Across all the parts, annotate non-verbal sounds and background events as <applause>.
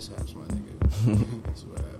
mishaps, my nigga. That's what <laughs> happens.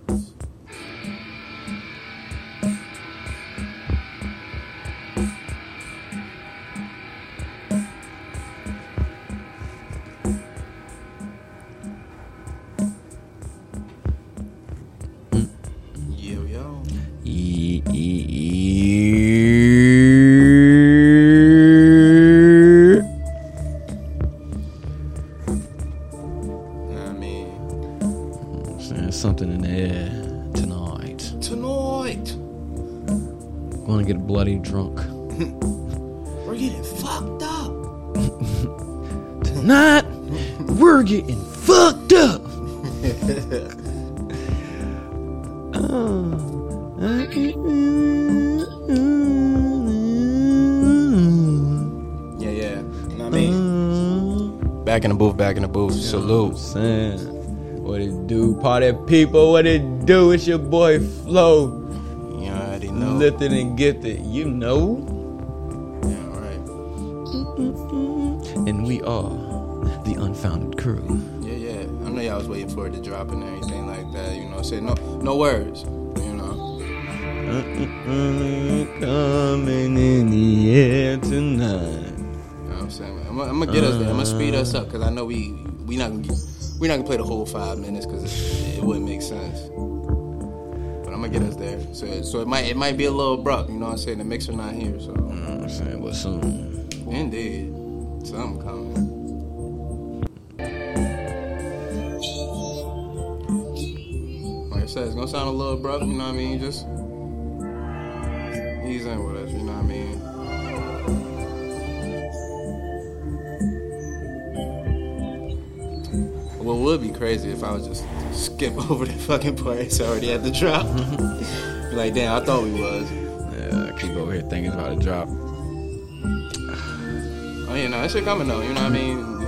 Party people? What it do? It's your boy Flo, You already know. lifted and gifted. You know, Yeah, right. and we are the unfounded crew. Yeah, yeah. I know y'all was waiting for it to drop and everything like that. You know, say no, no words. You know. Uh, uh, uh, coming in the air tonight. You know what I'm saying? I'm, gonna- I'm gonna get us there. I'm gonna speed us up because I know we we not gonna get, we not gonna play the whole five minutes because it, it wouldn't make sense. But I'm gonna get us there. So so it might it might be a little abrupt. You know what I'm saying? The mixer not here. So You know what I'm saying? But soon. indeed, something coming. Like I said, it's gonna sound a little abrupt. You know what I mean? Just What would be crazy if I was just skip <laughs> over the fucking part it's already at the drop. Be <laughs> like, damn, I thought we was. Yeah, I keep over here thinking about a drop. Oh yeah, no, that shit coming though. You know what I mean?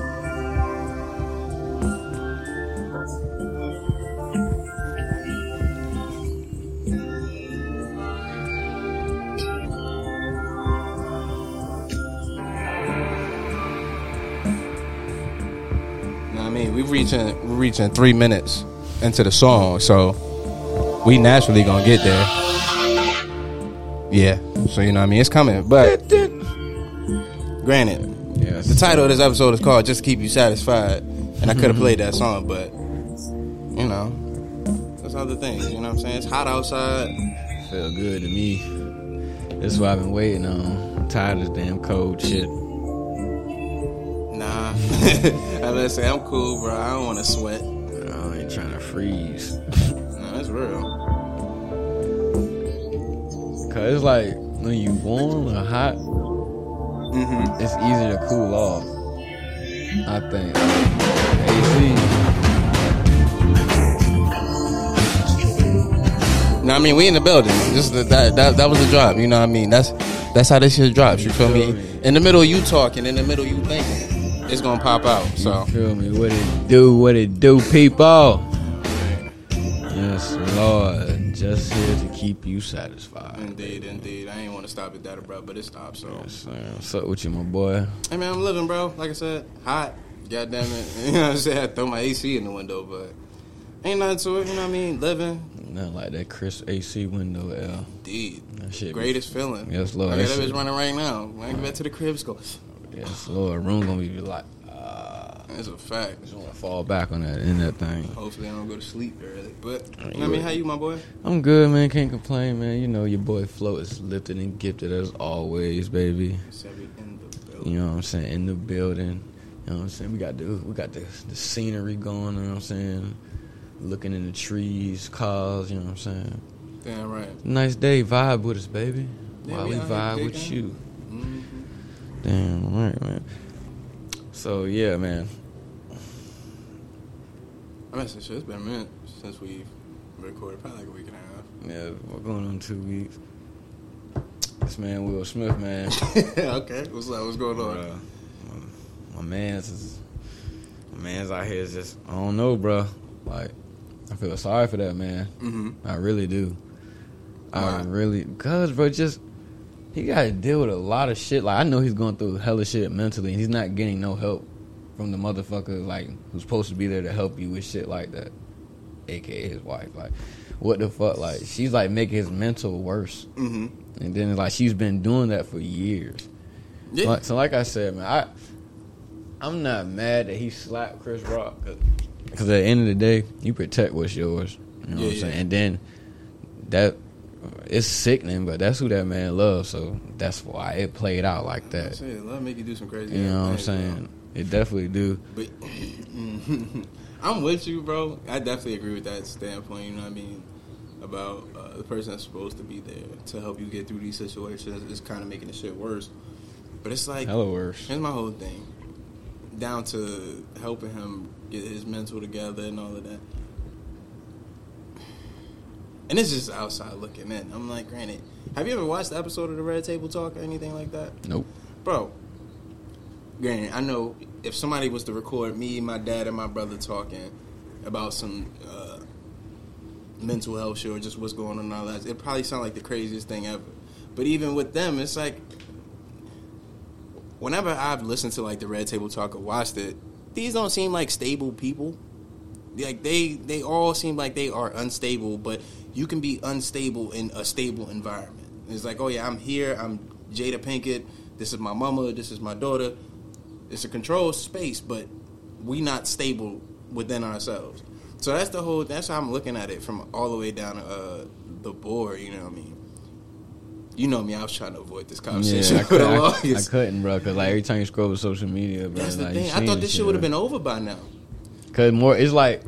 Reaching reaching three minutes into the song, so we naturally gonna get there. Yeah, so you know what I mean. It's coming, but granted, Yes. the title of this episode is called "Just Keep You Satisfied," and I could have <laughs> played that song, but you know, there's other things. You know what I'm saying? It's hot outside. Feel good to me. This is what I've been waiting on. I'm tired of this damn cold shit. Nah, <laughs> Say I'm cool, bro. I don't want to sweat. I ain't trying to freeze. <laughs> No, it's real. Cause it's like when you warm or hot, Mm-hmm. it's easier to cool off. I think. AC. No, I mean we in the building. Just the, that, that that was the drop. You know what I mean? That's that's how this shit drops. You feel me? In the middle of you talking, in the middle of you thinking, it's gonna pop out. So You feel me? What it do? What it do, people? Yes, Lord. Just here to keep you satisfied. indeed, indeed. I ain't want to stop at that, bro, but it stopped. So Yes. What's up with you, my boy? hey man, I'm living, bro. Like I said, hot. God damn it. <laughs> You know what I'm saying? I throw my AC in the window, but ain't nothing to it. You know what I mean? Living. Nothing like that crisp AC window, L. Indeed. That shit. be- Greatest feeling. Yes, Lord. I got That bitch running right now. When I get back to the crib, go. Yes, Lord. Room gonna be like, uh, That's a fact. just wanna fall back on that in that thing. Hopefully, I don't go to sleep early. But I mean, how you, my boy? I'm good, man. Can't complain, man. You know your boy Flo is lifted and gifted as always, baby. Seven in the building. You know what I'm saying? In the building. You know what I'm saying? We got the we got the the scenery going, you know what I'm saying? Looking in the trees, cars, you know what I'm saying? Damn right. Nice day, vibe with us, baby. Yeah, While we we out here vibe with you. Damn, all right, man. So yeah, man. I mean, shit, it's been a minute since we've recorded, probably like a week and a half. Yeah, we're going on two weeks. This man Will Smith, man. <laughs> okay, what's up? What's going on? Bruh, my, my man's is, my man's out here is just I don't know, bro. Like I feel sorry for that man. Mm-hmm. I really do. Why? I really, cause bro, just he got to deal with a lot of shit. Like I know he's going through hella shit mentally, and he's not getting no help from the motherfucker like who's supposed to be there to help you with shit like that, aka his wife. Like, what the fuck? Like, she's like making his mental worse, Mm-hmm. and then like she's been doing that for years. Yeah. Like- so like I said, man, I I'm not mad that he slapped Chris Rock because at the end of the day, you protect what's yours. You know what I'm Yeah, saying? yeah. And then that it's sickening, but that's who that man loves. So that's why it played out like that. Shit, let make you do some crazy. You know what I'm things, bro. saying? It definitely do. But <laughs> I'm with you, bro. I definitely agree with that standpoint. You know what I mean? About uh, the person that's supposed to be there to help you get through these situations is kind of making the shit worse. But it's like, Hella worse. here's my whole thing. Down to helping him get his mental together and all of that. And it's just outside looking in. I'm like, granted, have you ever watched the episode of the Red Table Talk or anything like that? Nope. bro. Granted, I know if somebody was to record me, my dad, and my brother talking about some uh, mental health shit or just what's going on in our lives, it probably sound like the craziest thing ever. But even with them, it's like whenever I've listened to like the Red Table Talk or watched it, these don't seem like stable people. Like they they all seem like they are unstable, but you can be unstable in a stable environment. It's like, oh yeah, I'm here. I'm Jada Pinkett. This is my mama. This is my daughter. It's a controlled space, but we not stable within ourselves. So that's the whole. That's how I'm looking at it from all the way down uh, the board. You know what I mean? You know me. I was trying to avoid this conversation Yeah, I, <laughs> could, I, I, couldn't, bro. Cause like every time you scroll with social media, bro, That's the like, thing. I thought this shit would have been over by now. Cause more, it's like,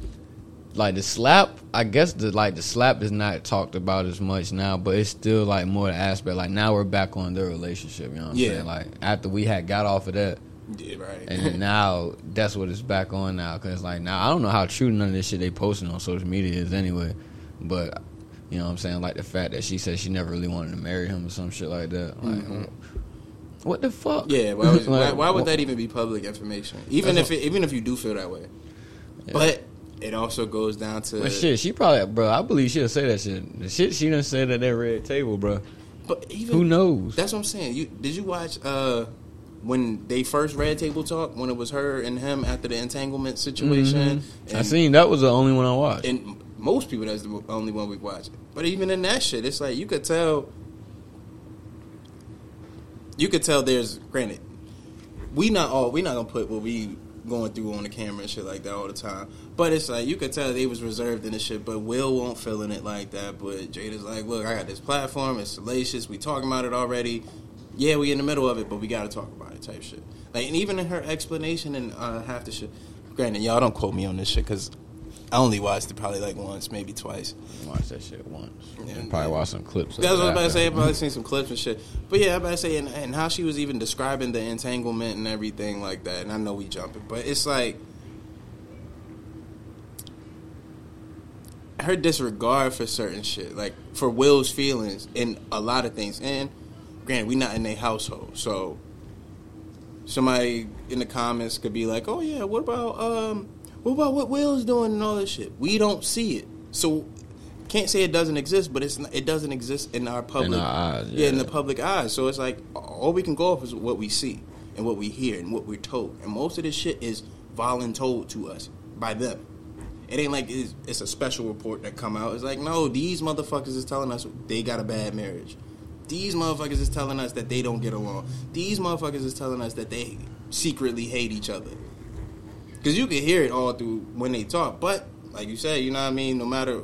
like the slap. I guess the like the slap is not talked about as much now, but it's still like more the aspect. Like now we're back on their relationship. You know what I'm Yeah. saying? Like after we had got off of that, Yeah, right. and now that's what it's back on now. Cause like now I don't know how true none of this shit they posting on social media is anyway, but you know what I'm saying? Like the fact that she said she never really wanted to marry him or some shit like that. Like, Mhm. what the fuck? Yeah, why, was, <laughs> Like, why would wh- that even be public information? Even if it, even if you do feel that way, Yeah. but it also goes down to But shit, she probably, bro. I believe she'll say that shit. The shit she done said at that red table, bro. But even Who knows? That's what I'm saying. You did you watch uh when they first Red Table Talk when it was her and him after the entanglement situation? Mhm. I seen that was the only one I watched. and most people that's the only one we watched. But even in that shit, it's like you could tell. You could tell there's granted. We not all we not gonna put what we going through on the camera and shit like that all the time. But it's like you could tell they was reserved in the shit. But Will won't feel in it like that. But Jada's like, look, I got this platform. It's salacious. We talking about it already. Yeah, we in the middle of it, but we got to talk about it. Type shit. Like, and even in her explanation and uh, half the shit. Granted, y'all don't quote me on this shit because I only watched it probably like once, maybe twice. Watch that shit once. Yeah. And probably watch some clips. That's what I was about to say. Probably <laughs> seen some clips and shit. But yeah, I'm about to say, and, and how she was even describing the entanglement and everything like that. And I know we jumping, but it's like her disregard for certain shit, like for Will's feelings in a lot of things. And granted, we not in a household, so somebody in the comments could be like, "Oh yeah, what about um, what about what Will's doing and all this shit?" We don't see it, so can't say it doesn't exist, but it's not, it doesn't exist in our public, our eyes, yeah. in the public eyes. So it's like all we can go off is what we see and what we hear and what we're told, and most of this shit is voluntold to us by them. It ain't like it's, it's a special report that come out. It's like no, these motherfuckers is telling us they got a bad marriage. These motherfuckers is telling us that they don't get along. These motherfuckers is telling us that they secretly hate each other. Because you can hear it all through when they talk. But, like you said, you know what I mean? No matter,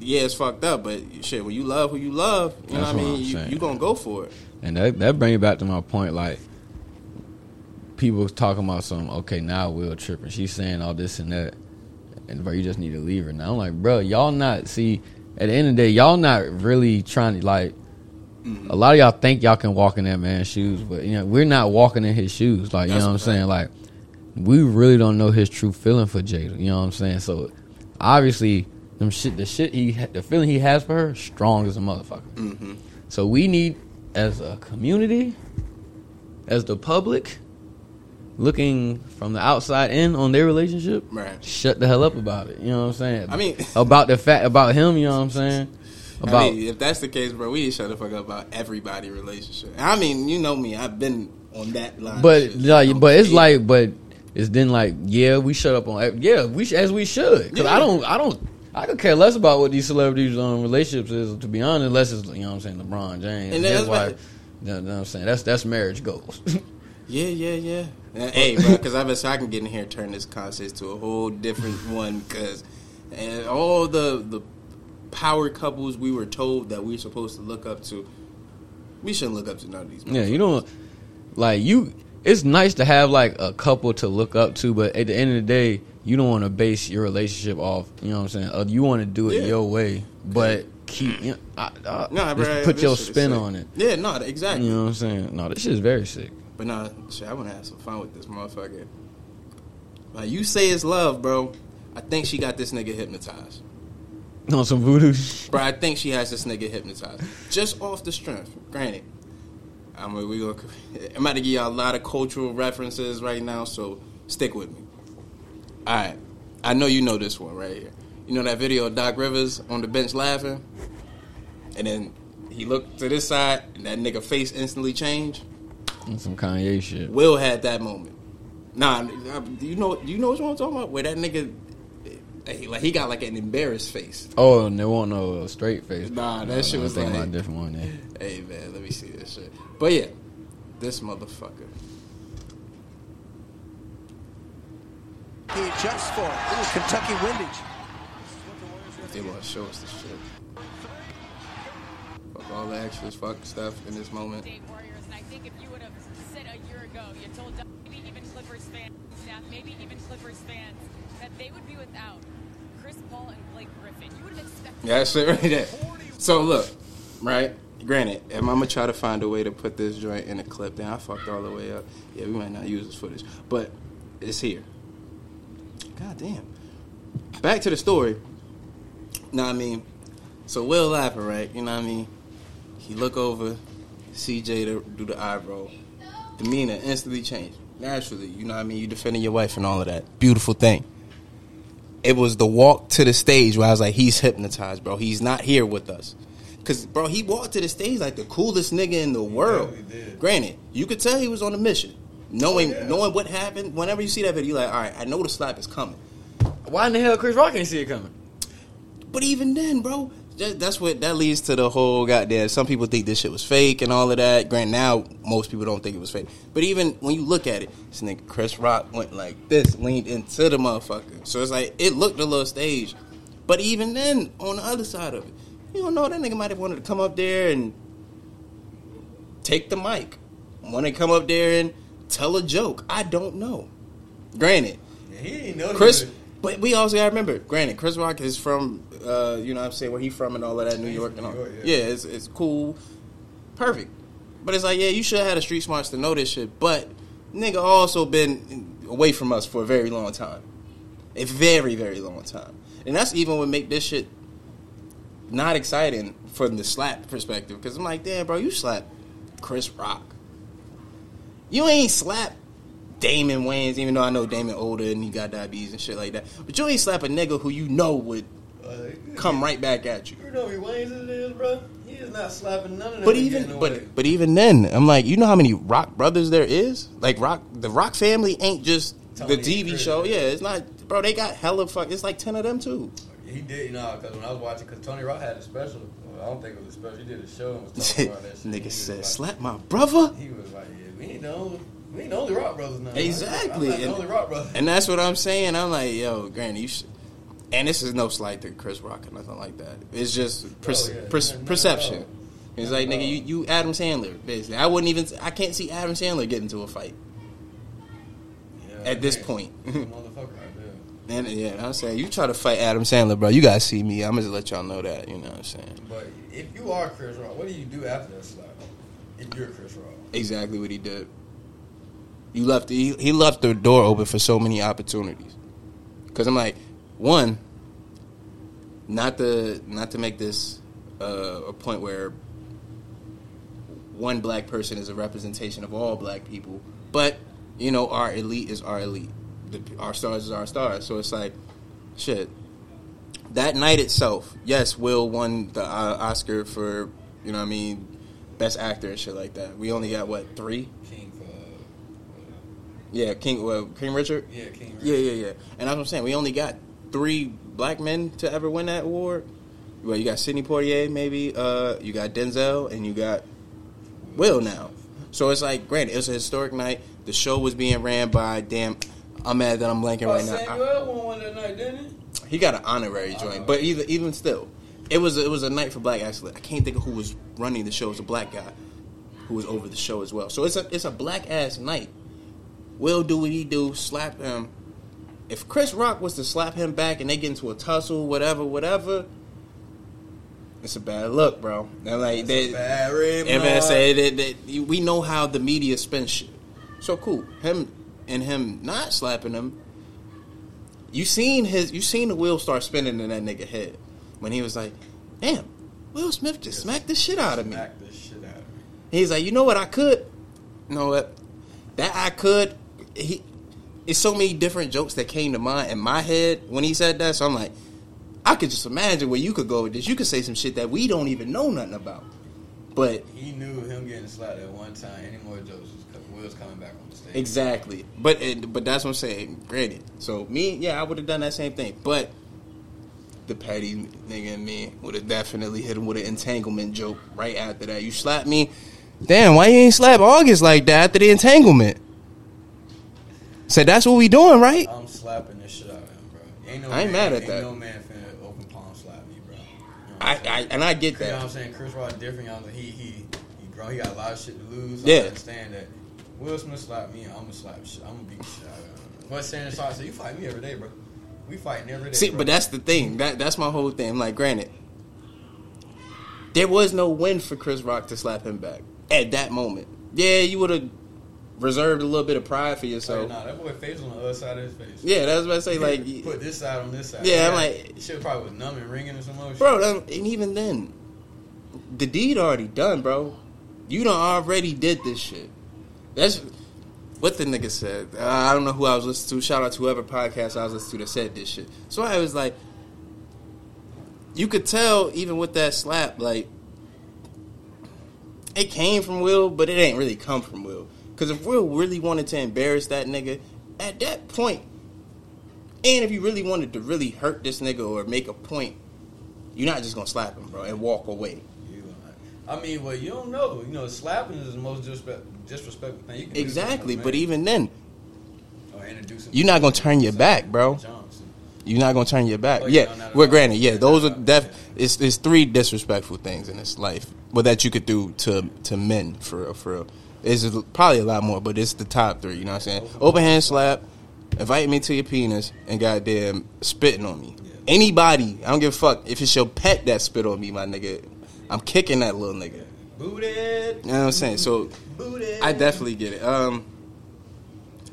yeah, it's fucked up. But shit, when you love who you love, you know That's what I mean? You, you going to go for it. And that that brings me back to my point. Like people talking about some. Okay, now Will tripping. She's saying all this and that, and bro, you just need to leave her. Now I'm like, bro, y'all not see. At the end of the day, y'all not really trying to like. Mm-hmm. A lot of y'all think y'all can walk in that man's shoes, but you know we're not walking in his shoes. Like you That's know what I'm saying. Like we really don't know his true feeling for Jada. You know what I'm saying. So obviously, them shit, the shit he, the feeling he has for her, strong as a motherfucker. Mm-hmm. So we need, as a community, as the public, looking from the outside in on their relationship, Right. shut the hell up about it. You know what I'm saying? I mean- <laughs> about the fact about him. You know what I'm saying? About I mean, if that's the case, bro, we need to shut the fuck up about everybody relationship. I mean, you know me. I've been on that line. but like, but it's like, but it's then like, yeah, we shut up on, yeah, we as we should, because I don't, I don't, I could care less about what these celebrities' um, relationships is, to be honest, unless it's you know what I'm saying, LeBron James, And his that's wife. You know what I'm saying? That's that's marriage goals. <laughs> Yeah, yeah, yeah. Hey, bro, because I bet I can get in here and turn this conversation to a whole different one. Because and all the the power couples we were told that we are supposed to look up to, we shouldn't look up to none of these. Yeah, you don't like you. It's nice to have like a couple to look up to, but at the end of the day, you don't want to base your relationship off. You know what I'm saying? Uh, you want to do it Yeah. your way, but keep you know, I, I, Nah, just bro, put your spin on it. Yeah, no, exactly. You know what I'm saying? No, this shit is very sick. But nah, shit, I want to have some fun with this motherfucker. Like you say it's love, bro. I think she got this nigga hypnotized. <laughs> On some voodoo. Bro, I think she has this nigga hypnotized. Just off the strength. Granted. I'm we gonna I'm about to give y'all a lot of cultural references right now, so stick with me. Alright. I know you know this one right here. You know that video of Doc Rivers on the bench laughing? And then he looked to this side and that nigga face instantly changed? Some Kanye shit. Will had that moment. Nah, do you know do you know what I'm talking about? Where that nigga eh, like he got like an embarrassed face. Oh, and there won't no straight face. Nah, that No, shit was like- a different one. Hey man, let me see this shit. But yeah, this motherfucker. He adjusts for it. Little Kentucky windage. They want to show us this shit. Fuck all the extras, fuck stuff in this moment. Warriors, and I think if you would have said a year ago, you told maybe even Clippers fans, staff, maybe even Clippers fans, that they would be without Chris Paul and Blake Griffin, you would have expected. Yeah, that shit right there. So look, right? Granted, I'm gonna try to find a way to put this joint in a clip. Then I fucked all the way up. Yeah, we might not use this footage, but it's here. God damn. Back to the story. Know what I mean? So Will laughing, right? You know what I mean? He look over, CJ to do the eyebrow. Demeanor instantly changed. Naturally, you know what I mean? You defending your wife and all of that. Beautiful thing it was the walk to the stage where I was like, he's hypnotized, bro. He's not here with us. Cause bro, he walked to the stage like the coolest nigga in the world. definitely did. Granted, you could tell he was on a mission. Knowing oh, knowing what happened, whenever you see that video, you're like, all right, I know the slap is coming. Why in the hell Chris Rock ain't see it coming? But even then, bro, that- that's what that leads to the whole goddamn. Some people think this shit was fake and all of that. Grant now, most people don't think it was fake. But even when you look at it, this nigga Chris Rock went like this, leaned into the motherfucker. So it's like it looked a little staged. But even then, on the other side of it, you don't know that nigga might have wanted to come up there and take the mic, want to come up there and tell a joke. I don't know. Granted, Yeah, he didn't know Chris, but we also gotta remember, granted, Chris Rock is from, uh, you know what I'm saying, where he from and all of that, New He's York and all. York, yeah. yeah, it's, it's cool. Perfect. But it's like, yeah, you should have had a street smarts to know this shit. But nigga also been away from us for a very long time. A very, very long time. And that's even what make this shit not exciting from the slap perspective. Because I'm like, damn, bro, you slap Chris Rock. You ain't slap Damon Wayans, even though I know Damon older and he got diabetes and shit like that. But you ain't slap a nigga who you know would Uh, come right back at you. You know who Wayans it is, bro? He is not slapping none of them. But even but but even then, I'm like, you know how many Rock brothers there is? Like Rock, the Rock family ain't just Tony the TV show. yeah. Yeah, it's not, bro. They got hella fuck. It's like ten of them too. He did, you know, because when I was watching, because Tony Rock had a special. Well, I don't think it was a special. He did a show and was talking <laughs> about that shit. Nigga said, like, "Slap my brother," He was like, yeah, we ain't the only, we ain't the only Rock brothers now. Exactly. The And- only Rock brother. and that's what I'm saying. I'm like, yo, Granny, you should. And this is no slight to Chris Rock or nothing like that. It's just per- Oh, yeah. per- not perception. all. It's like, nigga, you, you Adam Sandler, basically. I wouldn't even. I can't see Adam Sandler getting into a fight Yeah, at this man. point. <laughs> And yeah, I'm saying you try to fight Adam Sandler, bro. You gotta see me. I'm gonna just let y'all know that. You know what I'm saying? But if you are Chris Rock, what do you do after that slap? If you're Chris Rock, Exactly what he did. You left. He, he left the door open for so many opportunities. Because I'm like, one, not to not to make this uh, a point where one black person is a representation of all black people, but you know our elite is our elite. The, our stars is our stars. So it's like, shit. That night itself, yes, Will won the uh, Oscar for you know what I mean best actor and shit like that. We only got what three? King for Yeah, King well, King Richard. Yeah, King. Yeah, yeah, yeah. And that's what I'm saying. We only got three black men to ever win that award. Well, you got Sidney Poitier, maybe. Uh, you got Denzel, and you got Will now. So it's like, granted, it's a historic night. The show was being ran by damn. I'm mad that I'm blanking Oh, right now. Samuel won one that night, didn't he? he got an honorary joint, but even even still, it was it was a night for black excellence. I can't think of who was running the show. It was a black guy who was over the show as well. So it's a it's a black ass night. Will do what he do, slap him. If Chris Rock was to slap him back and they get into a tussle, whatever, whatever, it's a bad look, bro. They're like they, Barry and man say that, that we know how the media spends shit. So cool. Him and him not slapping him. You seen his you seen the wheel start spinning in that nigga head when he was like, Damn, Will Smith just smacked the shit out of me. Smack the shit out of me. He's like, you know what I could? You know what? That I could he it's so many different jokes that came to mind in my head when he said that. So I'm like, I could just imagine where you could go with this. You could say some shit that we don't even know nothing about. But He knew him getting slapped at one time. Any more jokes was co- Will's coming back on the stage. Exactly. But it, but that's what I'm saying. Granted. So me, yeah, I would have done that same thing. But the petty nigga in me would have definitely hit him with an entanglement joke right after that. You slapped me. Damn, why you ain't slap August like that after the entanglement? Said that's what we doing, right? I'm slapping this shit out of him, bro. Ain't no I ain't man, mad at ain't that. no man finna open palm slap me, bro. You know I? I and I get that. You know what I'm saying? Chris Rock different. You know, he he he grown. He got a lot of shit to lose. Yeah. I understand that. Will Smith slap me. I'm gonna slap shit. I'm gonna beat the shit out of him. But Sharp said, "You fight me every day, bro. We fighting every day." See, bro. but that's the thing. That that's my whole thing. Like, granted, there was no win for Chris Rock to slap him back at that moment. Yeah, you would have reserved a little bit of pride for yourself. nah, that boy face on the other side of his face. Yeah, that's what I say. Like, put this side on this side. Yeah, I'm like- shit probably was numb and ringing or some other bro, shit. and even then, the deed already done, bro. You done already did this shit. That's what the nigga said. Uh, I don't know who I was listening to. Shout out to whoever podcast I was listening to that said this shit. So I was like, you could tell even with that slap, like it came from Will, but it ain't really come from Will. Because if Will really wanted to embarrass that nigga, at that point, and if you really wanted to really hurt this nigga or make a point, you're not just gonna slap him, bro, and walk away. I mean, well, you don't know. You know, slapping is the most disrespect, disrespectful thing you can Exactly, but even then, man. Or introduce him you're not gonna turn your back, bro. You're not gonna turn your back. Oh, yeah, no. granted, yeah, those are def. It's it's three disrespectful things in this life, but that you could do to to men for real, for real. It's probably a lot more, but it's the top three. You know what I'm saying? Open hand slap, invite me to your penis, and goddamn spitting on me. Anybody, I don't give a fuck if it's your pet that spit on me, my nigga. I'm kicking that little nigga. Booted. You know what I'm saying? So Booted. I definitely get it. Um,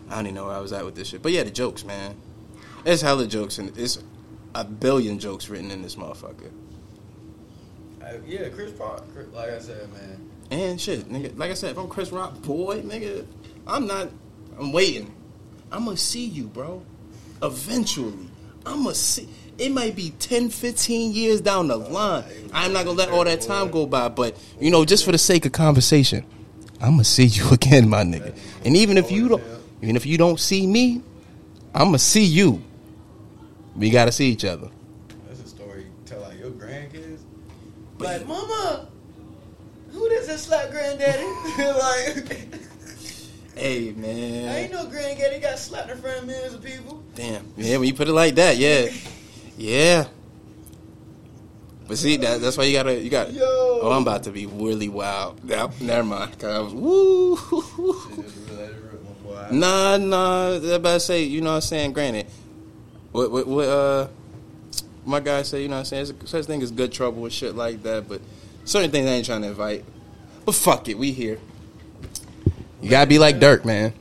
I don't even know where I was at with this shit, but yeah, the jokes, man. It's hella jokes, and it's a billion jokes written in this motherfucker. Uh, yeah, Chris Rock. Like I said, man. And shit, nigga. Like I said, if I'm Chris Rock, boy, nigga, I'm not. I'm waiting. I'm gonna see you, bro. Eventually, I'm gonna see. It might be 10, 15 years down the line. I'm not gonna let all that time go by, but you know, just for the sake of conversation, I'm gonna see you <laughs> again, my nigga. And even if you don't, even if you don't see me, I'm gonna see you. We gotta see each other. That's a story you tell like your grandkids. Like, mama, who does that slap granddaddy? <laughs> like, <laughs> Hey man, I ain't no granddaddy got slapped in front of millions of people. damn, yeah. When you put it like that, yeah, yeah. But see, that, that's why you gotta, you got. Yo. Oh, I'm about to be really wild. Now, never mind. 'cause I was woo. Just let it rip, my boy. Nah, nah. I about to say, you know what I'm saying? Granted, what, what, what, uh, my guy say, you know what I'm saying? There's a such thing as good trouble and shit like that, but certain things I ain't trying to invite. But fuck it, we here. You gotta be like Durk, man.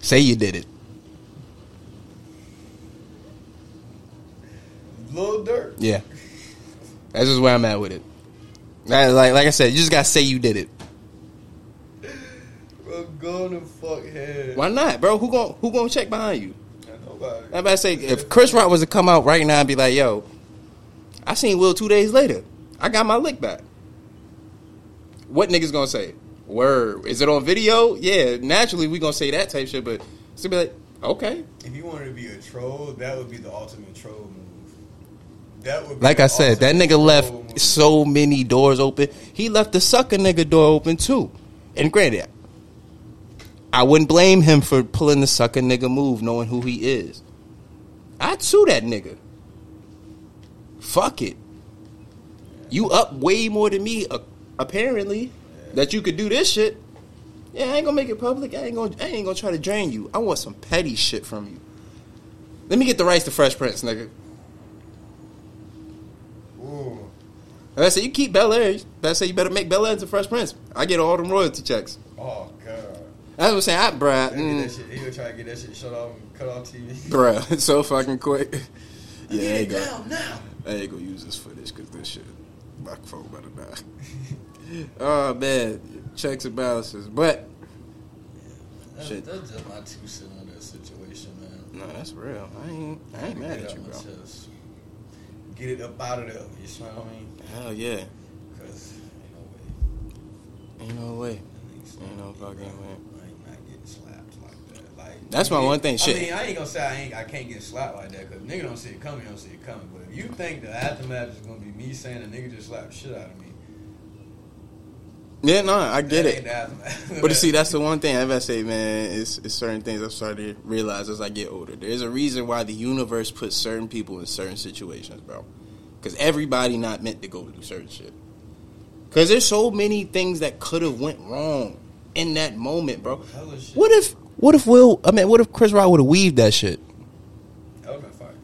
Say you did it. Lil Durk. Yeah. That's just where I'm at with it. Like, like, like I said, you just gotta say you did it. <laughs> Bro, go to fuck head. Why not, bro? Who gon' who gonna check behind you? Nobody. I'm about to say, if Chris Rock was to come out right now and be like, "Yo, I seen Will two days later. I got my lick back." What niggas gonna say? Word. Is it on video? Yeah, naturally we gonna say that type shit. But it's gonna be like, okay. If you wanted to be a troll, that would be the ultimate troll move. That would be Like I said, that nigga left so many doors open. He left the sucker nigga door open too. And granted, I wouldn't blame him for pulling the sucker nigga move, knowing who he is. I'd sue that nigga. Fuck it. You up way more than me, uh, apparently, that you could do this shit. Yeah, I ain't gonna make it public. I ain't gonna. I ain't gonna try to drain you. I want some petty shit from you. Let me get the rights to Fresh Prince, nigga. Ooh. And I said, you keep Bel Air. I say you better make Bel Air into Fresh Prince. I get all them royalty checks. Oh god. That's what I'm saying. I, bruh, He gonna mm, he gonna try to get that shit shut off and cut off TV. bruh, it's <laughs> so fucking quick. <laughs> Yeah, I Get ain't it gonna, down now. I ain't gonna use this footage because this shit, my phone better die. <laughs> oh man, checks and balances. But Shit. that's just my two cents on that situation, man. no, that's real. I ain't, I ain't mad at you, bro. chest. Get it up out of there. You smell what I mean? Hell yeah, Because ain't no way. ain't Ain't no fucking way. I ain't not getting slapped like that. Like That's my one thing, shit. I mean, I ain't gonna say I ain't. I can't get slapped like that because nigga don't see it coming. Don't see it coming. But if you think the aftermath is gonna be me saying a nigga just slapped shit out of me, Yeah, no, I get that it. Ain't the aftermath. But you see, that's the <laughs> one thing I've say, man. It's, it's certain things I've started to realize as I get older. There's a reason why the universe puts certain people in certain situations, bro. Because everybody not meant to go through certain shit. Because there's so many things that could have went wrong in that moment, bro. What if, what if Will? I mean, what if Chris Rock would have weaved that shit, That would've been fire.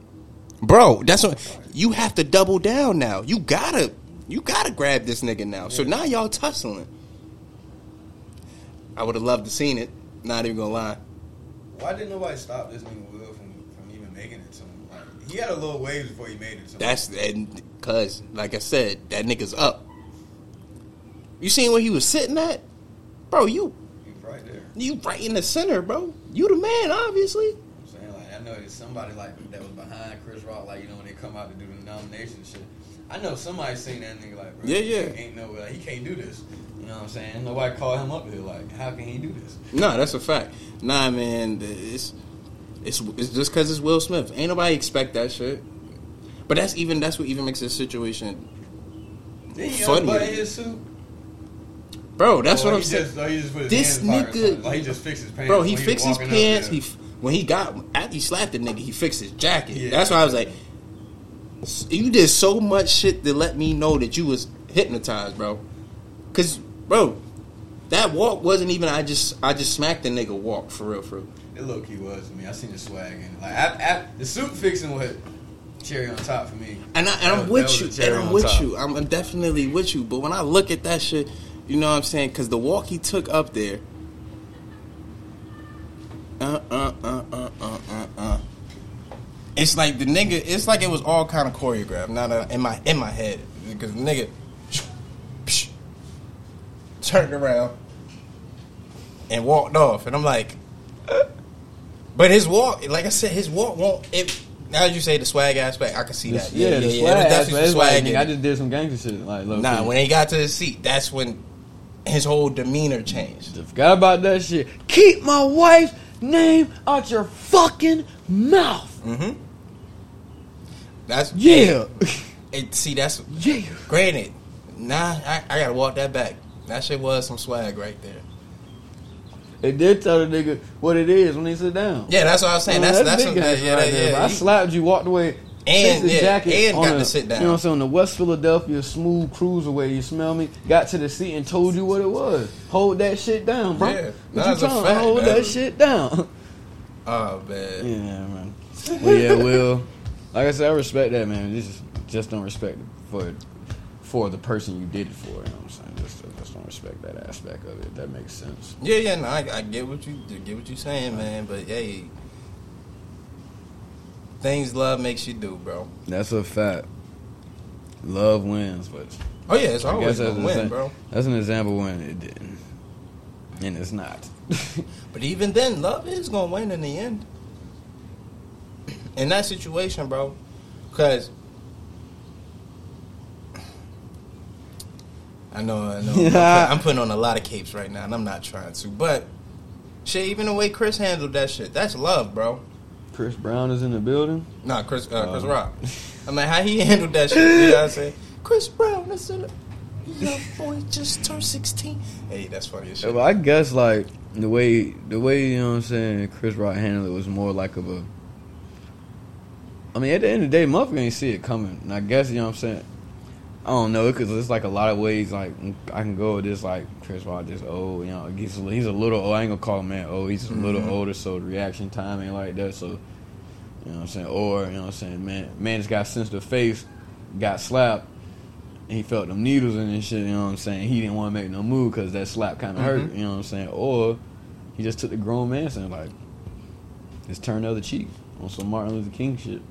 bro? That's what you have to double down now. You gotta, you gotta grab this nigga now. So now y'all tussling. I would have loved to seen it. Not even gonna lie. Why didn't nobody stop this nigga Will from, from even making it to him? Like, he had a little waves before he made it to him. That's and cause like I said, that nigga's up. You seen where he was sitting at, bro? You was right there. you right in the center, bro. You the man, obviously. I'm saying like I know there's somebody like that was behind Chris Rock, like you know when they come out to do the nomination shit. I know somebody seen that nigga like, bro, Yeah, yeah. ain't no way, he can't do this. You know what I'm saying? Nobody called him up here like, how can he do this? No, that's a fact. Nah, man, it's it's it's just cause it's Will Smith. Ain't nobody expect that shit. But that's even that's what even makes this situation, Then he Funny. unbuttoned his suit. bro. That's what I'm saying. Just, or he just put his This hands in his pocket or nigga- like he just fixed his pants. Bro, he when fixed his walking up pants. He when he got after he slapped the nigga, he fixed his jacket. Yeah. That's why I was like, you did so much shit to let me know that you was hypnotized, bro. Cause, bro, that walk wasn't even. I just I just smacked the nigga walk for real, for real. It low key was to me. I seen the swag and like I, I, the suit fixing was cherry on top for me. And, I, and I'm was- with you. was the cherry And I'm with top. you. I'm, I'm definitely with you. But when I look at that shit, you know what I'm saying? Because the walk he took up there. Uh uh uh uh. It's like the nigga. It's like it was all kind of choreographed. Not uh, in my in my head because the nigga turned around and walked off, and I'm like, but his walk, like I said, his walk won't. It now you say the swag aspect, I can see that. yeah, the It swag. was aspect, definitely it's some like, swag. nigga, I just did some gangster shit. Like, Nah, key. when he got to his seat, that's when his whole demeanor changed. Forgot about that shit. Keep my wife's name out your fucking mouth. Mm-hmm. That's Yeah. It, see, that's yeah. granted. Nah, I, I gotta walk that back. That shit was some swag right there. They did tell the nigga what it is when he sit down. Yeah, that's what I was saying. Man, that's that's big some, yeah, right yeah, there, yeah. I slapped you, walked away, And, yeah, jacket and got a- to sit down. You know what I'm saying? On the West Philadelphia smooth cruiserway, you smell me? Got to the seat and told you what it was. Hold that shit down, bro. Yeah, what you fact, Hold man. that shit down. Oh man. yeah, man. Yeah, Will. Like I said, I respect that, man. Just just don't respect it for for the person you did it for. You know what I'm saying? Just just don't respect that aspect of it. That makes sense. Yeah, yeah, no, I, I get what you get what you saying, man. But hey, things love makes you do, bro. That's a fact. Love wins, but Oh yeah, it's I always gonna win, bro. that's an example when it didn't, and it's not. <laughs> But even then, love is gonna win in the end. In that situation, bro, because I know, I know, I'm, I'm putting on a lot of capes right now, and I'm not trying to, but Shit, even the way Chris handled that shit, that's love, bro. Chris Brown is in the building. Nah, Chris, uh, Chris Oh. Rock. <laughs> I mean, how he handled that shit. You know what I'm saying? Chris Brown, that's a young boy just turned 16. Hey, that's funny as shit. I guess like the way the way you know what I'm saying Chris Rock handled it was more like of a. I mean, at the end of the day, motherfucker ain't see it coming. And I guess you know what I'm saying. I don't know because it's like a lot of ways. Like I can go with this. Like Chris Rock, just old. You know, he's a, he's a little. old. I ain't gonna call him man. Oh, he's a little Mhm. older, so reaction time ain't like that. So you know what I'm saying. Or you know what I'm saying. Man, man just got sensitive face, got slapped. And he felt them needles in his shit, you know what I'm saying? He didn't want to make no move because that slap kind of hurt, Mhm. you know what I'm saying? Or he just took the grown man saying, like, just turn the other cheek on some Martin Luther King shit.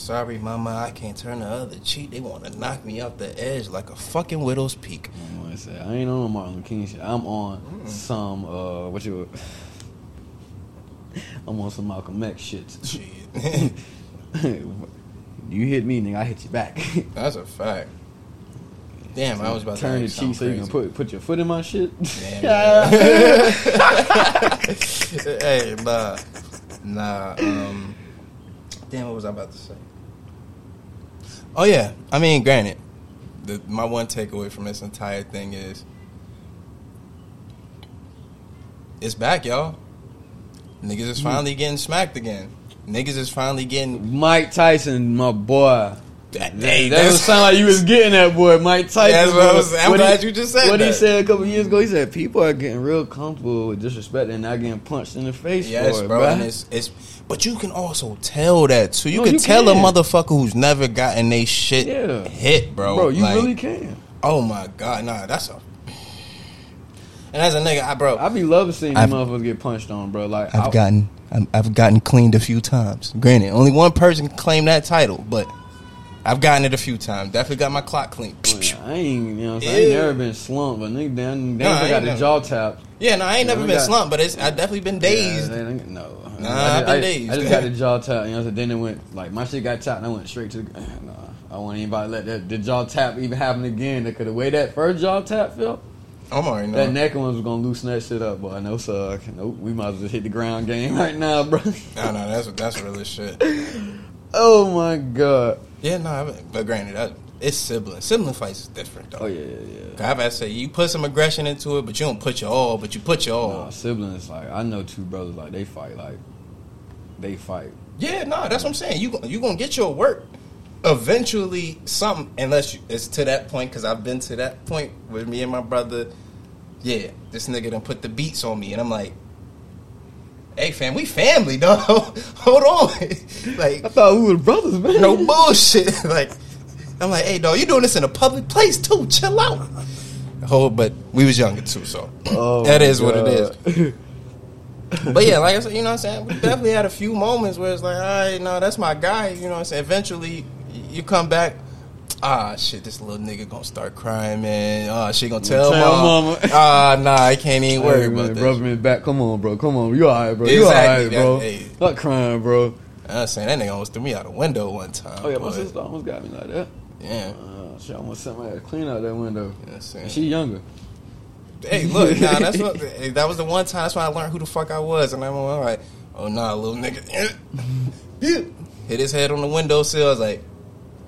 Sorry, mama, I can't turn the other cheek. They want to knock me off the edge like a fucking widow's peak. I say, I ain't on Martin Luther King shit. I'm on Mm. some, uh, what you, <laughs> I'm on some Malcolm X shit. Shit. <laughs> you hit me, nigga, I hit you back. <laughs> That's a fact. Damn, I was about to turn the cheek so you can put put your foot in my shit. Damn, hey, nah, nah. Um, damn, what was I about to say? Oh yeah, I mean, granted, the, my one takeaway from this entire thing is it's back, y'all. Niggas is mm. finally getting smacked again. Niggas is finally getting. Mike Tyson, my boy. That, That, hey, that that's- would sound like you was getting that boy, Mike Tyson. That's what I was- I'm What glad he- you just said What he that. said a couple years ago, he said people are getting real comfortable with disrespect and not getting punched in the face Yes, for it, bro. bruh. And it's, it's but you can also tell that too. You No, can you tell a motherfucker who's never gotten they shit Yeah. hit, bro. Bro, you Like, really can. Oh my god, nah, that's a. And as a nigga, I bro, I be loving seeing these I've- motherfuckers get punched on, bro. Like I've I- gotten I'm, I've gotten cleaned a few times. Granted, only one person can claim that title, but I've gotten it a few times. Definitely got my clock clean. I ain't, you know, saying? I ain't never been slumped, but nigga, damn, No, damn, I I got the jaw tap. Yeah, no, I ain't Yeah, never we been got- slumped, but it's I definitely been dazed. Yeah, they- they- no, Nah, I, I've been I, dazed. I just got the jaw tap, You know, so then it went like my shit got tapped, and I went straight to. The, <clears throat> nah, I wasn't even about to let that the jaw tap even happen again. Because the way that first jaw tap felt, I'm already that neck one was gonna loosen that shit up. Boy, no suck. Nope, we might as well just hit the ground game <laughs> right now, bro. No, no, that's that's real shit. <laughs> oh my god. Yeah, no, I but granted, that, it's sibling. Sibling fights is different though. Oh yeah, yeah, yeah. I've had to say you put some aggression into it, but you don't put your all, but you put your all. Nah, siblings like I know two brothers like they fight like they fight. Yeah, no, that's what I'm saying. You you gonna get your work eventually. Something unless you, it's to that point because I've been to that point with me and my brother. Yeah, this nigga done put the beats on me, and I'm like, "Hey, fam, we family, dog. <laughs> Hold on, <laughs> like I thought we were brothers, man. no bullshit. <laughs> like, I'm like, hey, dog, you doing this in a public place too? Chill out. Oh, but we was younger too, so Oh, that is what it is. But yeah, like I said, you know what I'm saying? We definitely had a few moments where it's like, all right, no, that's my guy. You know what I'm saying? Eventually, you come back. Ah, shit, this little nigga gonna start crying, man. Ah, she gonna tell, Tell mom. mama. Ah, nah, I can't even worry Hey, about man, that. brother man back. Come on, bro. Come on. You alright, bro. You Exactly. alright, bro. That- hey. Stop crying, bro. I was saying that nigga almost threw me out a window one time. Oh yeah, my sister almost got me like that. Yeah. Uh, she almost sent me to clean out that window. Yeah. She younger. Hey, look, nah, that's <laughs> what. hey, that was the one time. That's when I learned who the fuck I was, and I'm all like, oh nah, little nigga, <laughs> hit his head on the windowsill. I was like,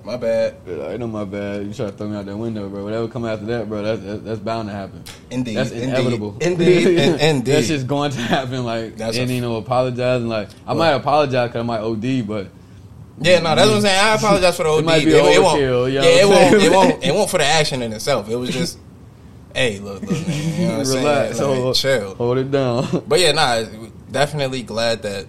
my bad. Yeah, I know my bad. You try to throw me out that window, bro. Whatever come after that, bro, that's that's, that's bound to happen. Indeed, That's indeed, inevitable. indeed, <laughs> in- indeed. That's just going to happen. Like, That's and you know, apologizing. Like, I might apologize because I might OD, but Yeah, no, that's what I'm saying. I apologize for the <laughs> It OD. might be it, won't, yeah, it won't, it won't. <laughs> It won't for the action in itself. It was just, hey, look, look, man, you know what I'm relax, saying? Like, hold, chill. hold it down. But yeah, nah, definitely glad that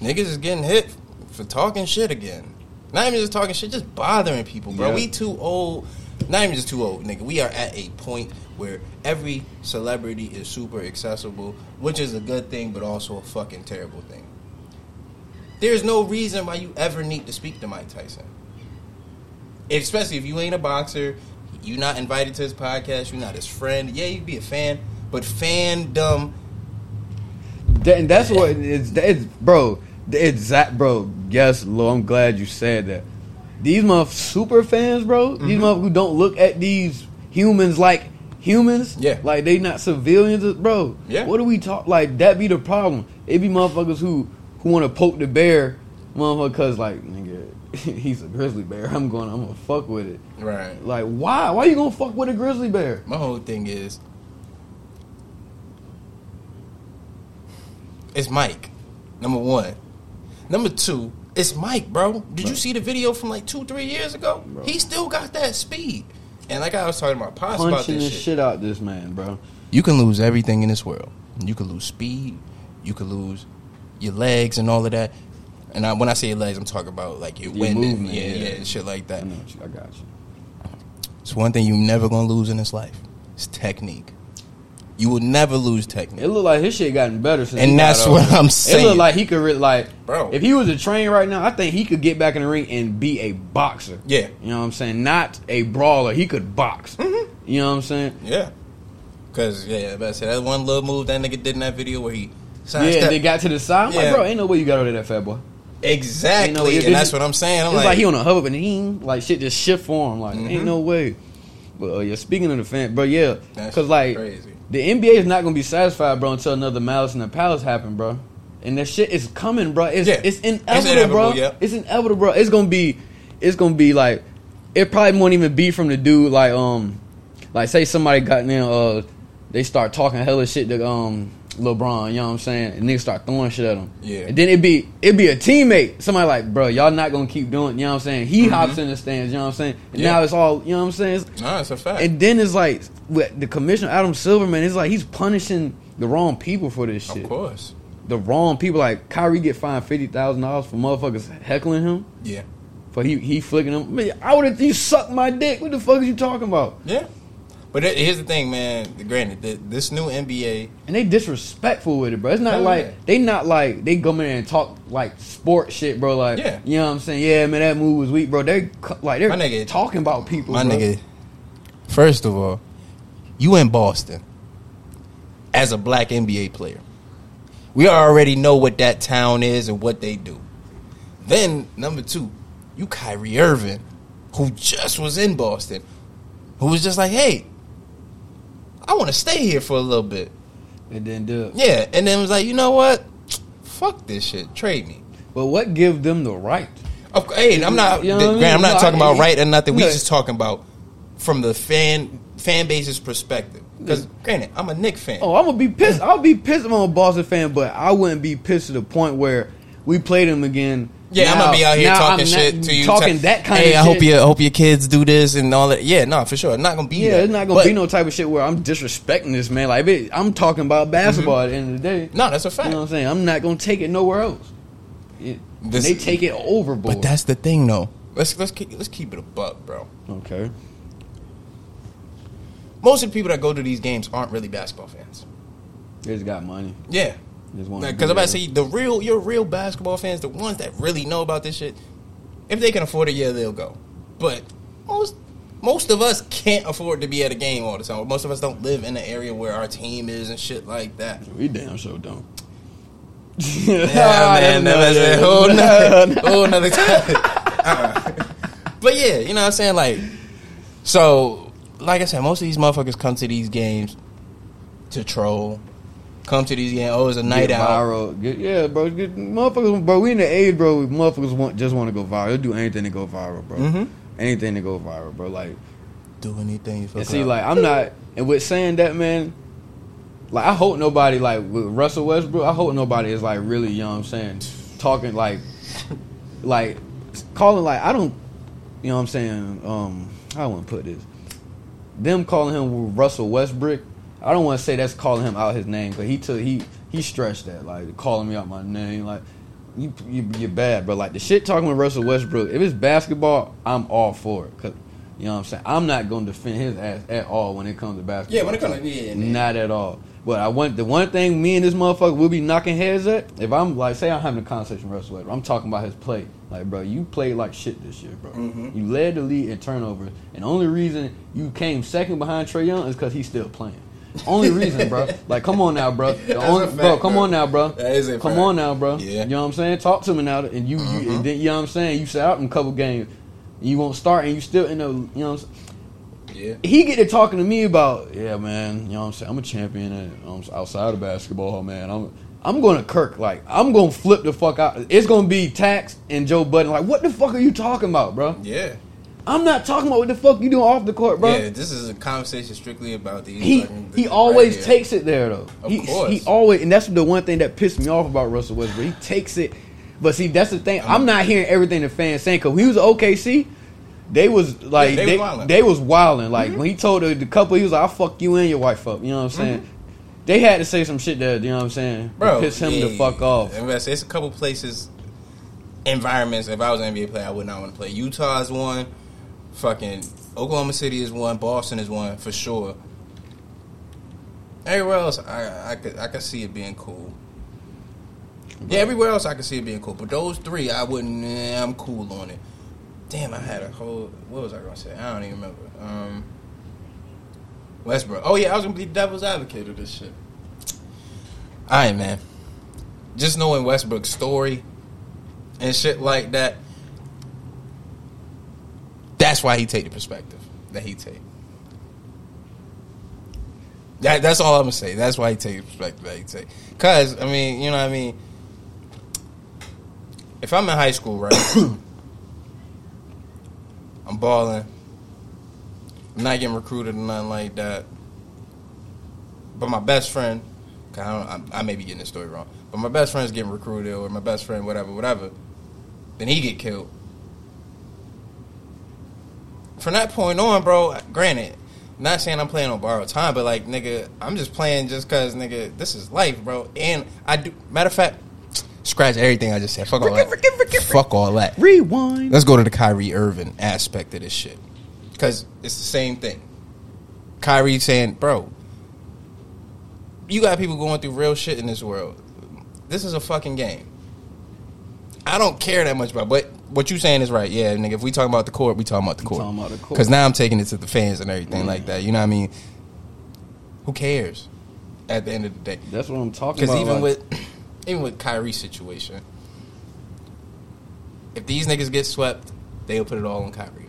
niggas is getting hit for talking shit again. Not even just talking shit, just bothering people, bro. Yeah. We too old. Not even just too old, nigga. We are at a point where every celebrity is super accessible, which is a good thing, but also a fucking terrible thing. There's no reason why you ever need to speak to Mike Tyson. Especially if you ain't a boxer, you're not invited to his podcast, you're not his friend. Yeah, you'd be a fan, but fandom and that's what it's, it's bro. Exact bro. Yes, Lo. I'm glad you said that. These mother super fans, bro. These Mm-hmm. mother who don't look at these humans like humans. Yeah. Like they not civilians, bro. Yeah. What do we talk? Like that be the problem. It be motherfuckers who who want to poke the bear, motherfucker, cause like nigga, <laughs> he's a grizzly bear. I'm going. I'm gonna fuck with it. Right. Like why? Why you gonna fuck with a grizzly bear? My whole thing is, it's Mike. Number one. Number two, it's Mike, bro. Did you see the video from like two, three years ago? Bro. He still got that speed. And like I was talking about Pops about Punching this the shit. shit out this man, bro. You can lose everything in this world. You can lose speed. You can lose your legs and all of that. And I, when I say legs, I'm talking about like your Your wind, and- movement, yeah, yeah. yeah, shit like that. I you, I got you. It's one thing you're never gonna lose in this life. It's technique. You will never lose technique. It looked like his shit gotten better since. And that's what I'm saying. It looked like he could really like, Bro. If he was a train right now, I think he could get back in the ring and be a boxer. Yeah. you know what I'm saying. Not a brawler. He could box. Mm-hmm. You know what I'm saying. Yeah. Cause yeah, I said that one little move that nigga did in that video where he Yeah, sidestepped. they got to the side. I'm Yeah. like, bro, ain't no way you got over that fat boy. exactly, no and that's what I'm saying. I'm it's like, like, he on a hover and he like shit just shift for him. Like Mhm. ain't no way. But uh, yeah, speaking of the fan, bro, yeah, because like crazy. the NBA is not gonna be satisfied, bro, until another Malice in the Palace happen, bro. And that shit is coming, bro. It's Yeah. it's It's inevitable, inevitable, bro. yeah. It's inevitable, bro. It's gonna be, it's gonna be like, it probably won't even be from the dude like um, like say somebody got in uh, they start talking hella shit to um LeBron, you know what I'm saying, and niggas start throwing shit at him. Yeah. And then it'd be it be a teammate, somebody like, bro, y'all not gonna keep doing, you know what I'm saying. He Mhm. hops in the stands, you know what I'm saying. And Yeah. now it's all, you know what I'm saying. It's- no, it's a fact. and then it's like with the commissioner Adam Silverman. It's like he's punishing the wrong people for this shit. of course, The wrong people. Like Kyrie get fined fifty thousand dollars for motherfuckers heckling him yeah, for he he flicking them. Man, I would have you sucked my dick. What the fuck are you talking about? yeah. But it- here's the thing, man. Granted, th- this new NBA, And they disrespectful with it, bro. It's not like yeah. they not like they come in and talk like sport shit, bro. Like Yeah. you know what I'm saying? Yeah, man, that move was weak, bro. They like they're My nigga- talking about people. my bro. nigga. First of all, you in Boston as a black NBA player. We already know what that town is and what they do. Then number two, you Kyrie Irving, who just was in Boston, who was just like, hey, I want to stay here for a little bit. And then do. it. Yeah, and then it was like, you know what? Fuck this shit. Trade me. But what give them the right? Of hey, I'm not. You know what I mean? Grant, I'm not No, talking about right or nothing. We just talking about from the fan fan base's perspective. Because granted, I'm a Knick fan. Oh, I'm gonna be pissed. I'll be pissed if I'm a Boston fan, but I wouldn't be pissed to the point where we played them again. Yeah, I'm gonna be out here talking shit to you. talking ta- that kind hey, of. I shit. hope you I hope your kids do this and all that. Yeah, no, for sure. Not gonna be. Yeah, that. it's not gonna But- be no type of shit where I'm disrespecting this man. Like, it, I'm talking about mm-hmm. basketball at the end of the day. No, that's a fact. You know what I'm saying? I'm not gonna take it nowhere else. It- This- they take it overboard. But that's the thing, though. Let's let's keep, let's keep it a buck, bro. okay. Most of the people that go to these games aren't really basketball fans. They just got money. Yeah, because I'm about to say the real your real basketball fans, the ones that really know about this shit. If they can afford it, yeah, they'll go. But most most of us can't afford to be at a game all the time. Most of us don't live in the area where our team is and shit like that. We damn sure don't. <laughs> Yeah, man, that's a whole nother, whole nother time. Uh-uh. But yeah, you know what I'm saying? Like, so, like I said, most of these motherfuckers come to these games to troll. Come to these games. Oh, it's a night Get out. viral. Get, yeah, bro. Get, motherfuckers, bro. We in the age, bro. Motherfuckers want just want to go viral. They'll do anything to go viral, bro. Mhm. Anything to go viral, bro. Like, Do anything for and see, like, I'm not. And with saying that, man, like, I hope nobody like with Russell Westbrook. I hope nobody is like really, you know what I'm saying, talking like, like, calling like I don't, you know what I'm saying. Um, I want to put this. Them calling him Russell Westbrook. I don't want to say that's calling him out his name, but he took he he stretched that like calling me out my name like. You, you you're bad, but like the shit talking with Russell Westbrook. If it's basketball, I'm all for it. Cause you know what I'm saying. I'm not going to defend his ass at all when it comes to basketball. Yeah, when it comes to- yeah, not at all. But I want the one thing me and this motherfucker will be knocking heads at. If I'm like, say I'm having a conversation with Russell Westbrook, I'm talking about his play. Like, bro, you played like shit this year, bro. Mhm. You led the league in turnovers, and the only reason you came second behind Trae Young is because he's still playing. Only reason, bro. Like, come on now, bro. Only, fact, bro, come bro. on now, bro. That is a come fact. on now, bro. Yeah. You know what I'm saying? Talk to me now, and you, you Mhm. and then you know what I'm saying. You sat out in a couple games, you won't start, and you still in the, you know. What I'm saying? Yeah. he get to talking to me about, yeah, man, you know what I'm saying? I'm a champion um, outside of basketball, man. I'm I'm going to Kirk. Like, I'm going to flip the fuck out. It's going to be Tax and Joe Budden. Like, what the fuck are you talking about, bro? Yeah. I'm not talking about what the fuck you doing off the court, bro. Yeah, this is a conversation strictly about these. He fucking- he always here. takes it there though. Of he, course. he always and that's the one thing that pissed me off about Russell Westbrook. He takes it, but see that's the thing. I'm not hearing everything the fans saying because he was OKC. They was like Yeah, they they, was wildin'. they was wilding. Like Mm-hmm. when he told the, the couple, he was like, "I'll fuck you and your wife up." You know what I'm saying? They had to say some shit that you know what I'm saying, Bro, piss him the fuck off. and It's it's a couple places, environments. If I was an NBA player, I would not want to play. Utah is one. Fucking Oklahoma City is one. Boston is one for sure. Everywhere else, I I could I could see it being cool. Yeah, everywhere else I could see it being cool, but those three, I wouldn't. eh, I'm cool on it. Damn, I had a whole. What was I gonna say? I don't even remember. Um, Westbrook. Oh yeah, I was gonna be devil's advocate of this shit. All right, man. Just knowing Westbrook's story and shit like that. That's why he take the perspective that he take. That, that's all I'm gonna say. That's why he take the perspective that he take. Cause I mean, you know what I mean. If I'm in high school, right, <coughs> I'm balling. I'm not getting recruited or nothing like that. But my best friend, I, I, I may be getting this story wrong, but my best friend's getting recruited or my best friend, whatever, whatever. Then he get killed. From that point on, bro. Granted, not saying I'm playing on borrowed time, but like, nigga, I'm just playing just cause, nigga, this is life, bro. And I do. Matter of fact, scratch everything I just said. Fuck all that. Fuck all that. Rewind. Let's go to the Kyrie Irving aspect of this shit. Because it's the same thing. Kyrie saying, bro, you got people going through real shit in this world. This is a fucking game. I don't care that much about but what you saying is right. Yeah, nigga, if we talking about the court, we talking about the court. talking about the court. Because now I'm taking it to the fans and everything like that. You know what I mean? Who cares at the end of the day? That's what I'm talking about. Because even like- with <clears throat> even with Kyrie's situation, if these niggas get swept, they'll put it all on Kyrie.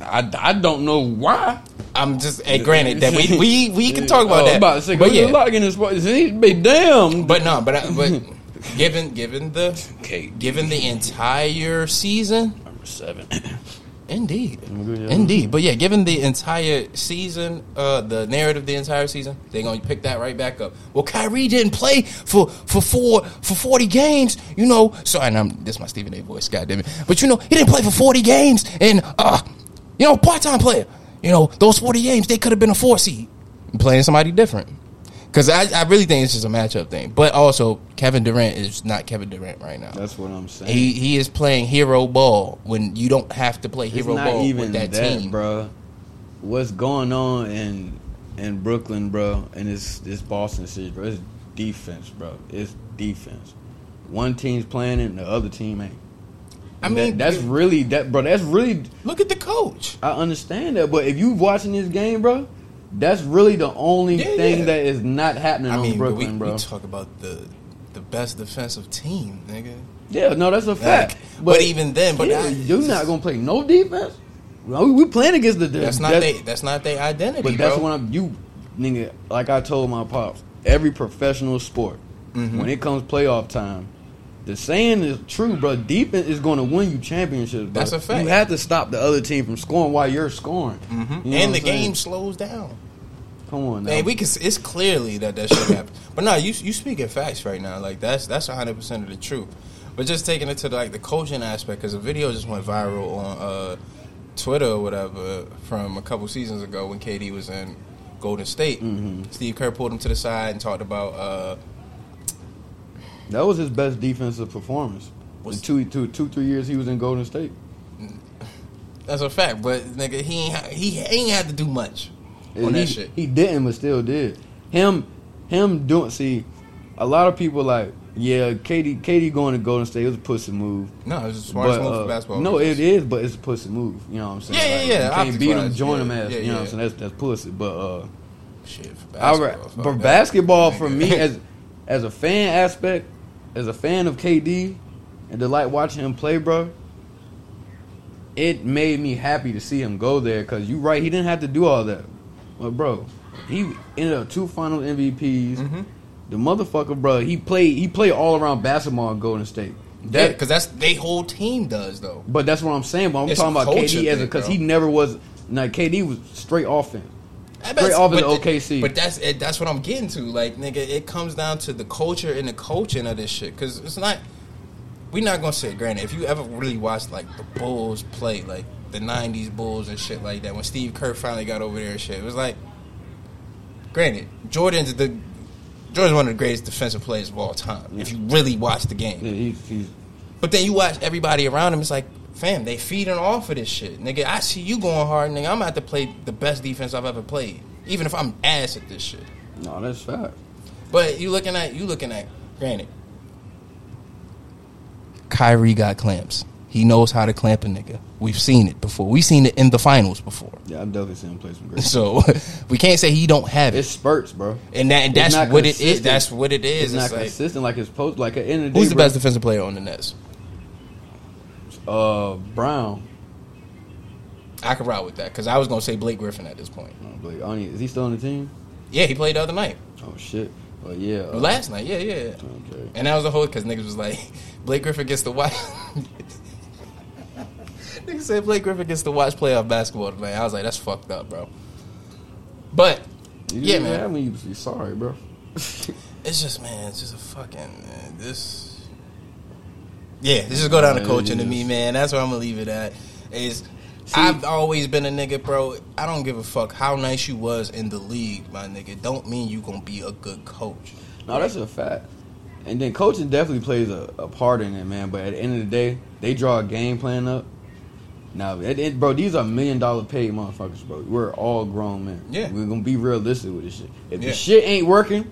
I, I don't know why. I'm just hey, granted that we we we can <laughs> talk about Oh, that. About to say, but yeah, yeah, in this be damn. but no, but I- but <laughs> given given the Okay. given the entire season, Number seven. <clears throat> indeed, indeed. But yeah, given the entire season, uh, the narrative, the entire season, they're gonna pick that right back up. Well, Kyrie didn't play for for four for forty games, you know. So and I'm this is my Stephen A. voice, goddamn it. But you know, he didn't play for forty games, and uh, you know, part time player. You know, those forty games, they could have been a four seed, playing somebody different. Because I, I really think it's just a matchup thing. But also, Kevin Durant is not Kevin Durant right now. That's what I'm saying. He he is playing hero ball when you don't have to play hero ball even with that, that, team. bro. What's going on in in Brooklyn, bro? And this this Boston city, bro. It's defense, bro. It's defense. One team's playing it, and the other team ain't. I And mean, that, that's really that, bro. That's really look at the coach. I understand that, but if you watching this game, bro, that's really the only Yeah, thing yeah. that is not happening I on mean, Brooklyn, we, bro. we talk about the the best defensive team, nigga. yeah, no, that's a fact. Like, but even then, but yeah, that- you're not gonna play no defense. We playing against the That's not that's- they. That's not their identity, bro. But that's when I'm you, nigga. Like I told my pops, every professional sport, Mm-hmm. when it comes playoff time, the saying is true, bro. Defense is going to win you championships. Bro. That's a fact. You have to stop the other team from scoring while you're scoring. You know and the saying? game slows down. Come on, now. Man, we can. It's clearly that that should happen. But no, you you speaking facts right now. Like that's that's hundred percent of the truth. But just taking it to the, like the coaching aspect, because a video just went viral on uh, Twitter or whatever from a couple seasons ago when KD was in Golden State. Mm-hmm. Steve Kerr pulled him to the side and talked about. Uh, That was his best defensive performance. Was- In two, two, two, three years he was in Golden State. that's a fact, but nigga, he ain't he ain't had to do much on he, that shit. He didn't, but still did. Him, him doing. See, a lot of people like, yeah, Katie, Katie going to Golden State was a pussy move. No, it's the smartest But, move uh, for basketball. No, it is, but it's a pussy move. You know what I'm saying? Yeah, yeah, Like, yeah, You can't beat him, join yeah, him ass. yeah, you know what I'm saying? That's that's pussy. But uh, Shit, for basketball, fuck for basketball, for me <laughs> as as a fan aspect, as a fan of KD, and to like watching him play, bro. it made me happy to see him go there because you right, he didn't have to do all that. But bro, he ended up two final MVPs. Mm-hmm. The motherfucker, bro, he played he played all around basketball in Golden State. Yeah, That, because that's they whole team does though. but that's what I'm saying. But I'm It's talking about KD as a because he never was. Like KD was straight offense. I Straight off the but OKC. But that's it, that's what I'm getting to. Like, nigga, it comes down to the culture and the coaching of this shit. Because it's not. We're not gonna say. Granted, if you ever really watched like the Bulls play, like the '90s Bulls and shit like that, when Steve Kerr finally got over there and shit, it was like. Granted, Jordan's the. Jordan's one of the greatest defensive players of all time. If you really watch the game, Yeah, he's but then you watch everybody around him. It's like, fam, they feeding off of this shit, nigga. I see you going hard, nigga. I'm about to play the best defense I've ever played, even if I'm ass at this shit. no, that's fact. But you looking at you looking at granted. Kyrie got clamps. He knows how to clamp a nigga. We've seen it before. We've seen it in the finals before. Yeah, I've definitely seen him play some great. <laughs> So we can't say he don't have it. It's it. spurts, bro. And that and that's what it is. That's what it is. It's not like, consistent like his post. Like at the end of the who's the bro, best defensive player on the Nets? Uh, Brown. I could ride with that because I was gonna say Blake Griffin at this point. Oh, Blake, I is he still on the team? Yeah, he played the other night, Oh shit. Well, yeah. uh, last night. Yeah, yeah. Okay. And that was the whole because niggas was like, <laughs> Blake Griffin gets to watch. <laughs> niggas said Blake Griffin gets to watch playoff basketball tonight. I was like, that's fucked up, bro. But You yeah, man, have me. You sorry, bro. <laughs> it's just man, it's just a fucking man, this. Yeah, let's just go down to coaching to me, man. That's where I'm gonna leave it at. Is I've always been a nigga, bro. I don't give a fuck how nice you was in the league, my nigga. Don't mean you gonna be a good coach. No, that's a fact. And then coaching definitely plays a, a part in it, man. But at the end of the day, they draw a game plan up. Now, it, it- bro, these are million dollar paid motherfuckers, bro. We're all grown men. Yeah. we're gonna be realistic with this shit. If Yeah. the shit ain't working,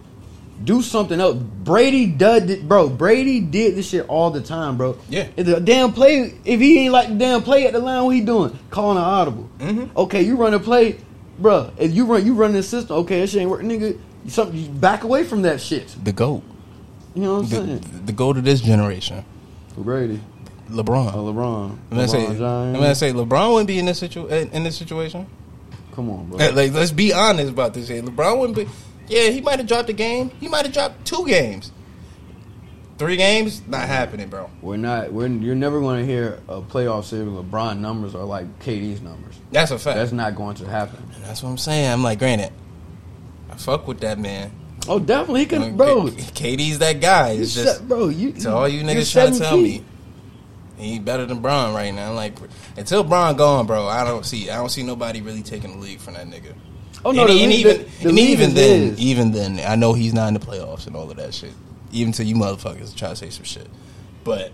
do something else. Brady did, it- bro. Brady did this shit all the time, bro. Yeah. If the damn play, if he ain't like the damn play at the line, what he doing? Calling an audible. Mhm. Okay, you run a play, bro. If you run, you run this system. Okay, that shit ain't working, nigga. Something you back away from that shit. The goat, You know what I'm the, saying? the goat of this generation, For Brady, LeBron. oh, LeBron, I'm gonna say, LeBron I'm gonna say, LeBron wouldn't be in this situ in this situation. Come on, bro. Like, let's be honest about this. Here. LeBron wouldn't be. Yeah, he might have dropped a game. He might have dropped two games. Three games, not happening, bro. We're not. We're. You're never going to hear a playoff series. LeBron numbers are like KD's numbers. That's a fact. That's not going to happen. And that's what I'm saying. I'm like, granted, I fuck with that man. Oh, definitely, he can, bro. K- KD's that guy. It's just bro, you to all you niggas trying to tell me he better than Bron right now. I'm like, until Bron gone, bro, I don't see. I don't see nobody really taking the league from that nigga. Oh no, and, the and even the- the and even then, his. even then, I know he's not in the playoffs and all of that shit. Even to you motherfuckers try to say some shit, but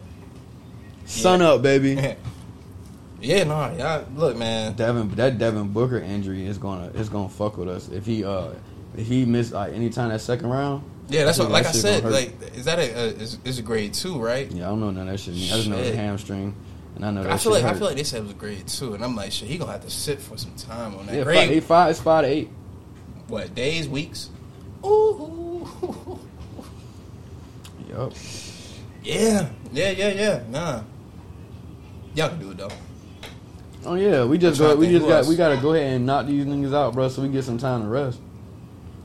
sun up, baby. <laughs> yeah, no, y'all look, man. Devin, that Devin Booker injury is gonna is gonna fuck with us if he uh if he missed like anytime that second round. Yeah, that's what. that Like I shit said, like is that a, a is, is a grade two, right? Yeah, I don't know none of that shit. mean. I just know Shit. the hamstring, and I know that I feel like I feel like they said it was grade two, and I'm like, shit, he gonna have to sit for some time on that yeah, grade. five, eight, five, it's five to eight. What days, weeks? Ooh, Yup. yeah, yeah, yeah, yeah. Nah, y'all can do it though. Oh yeah, we just go, we just got else. we got to go ahead and knock these niggas out, bro, so we get some time to rest.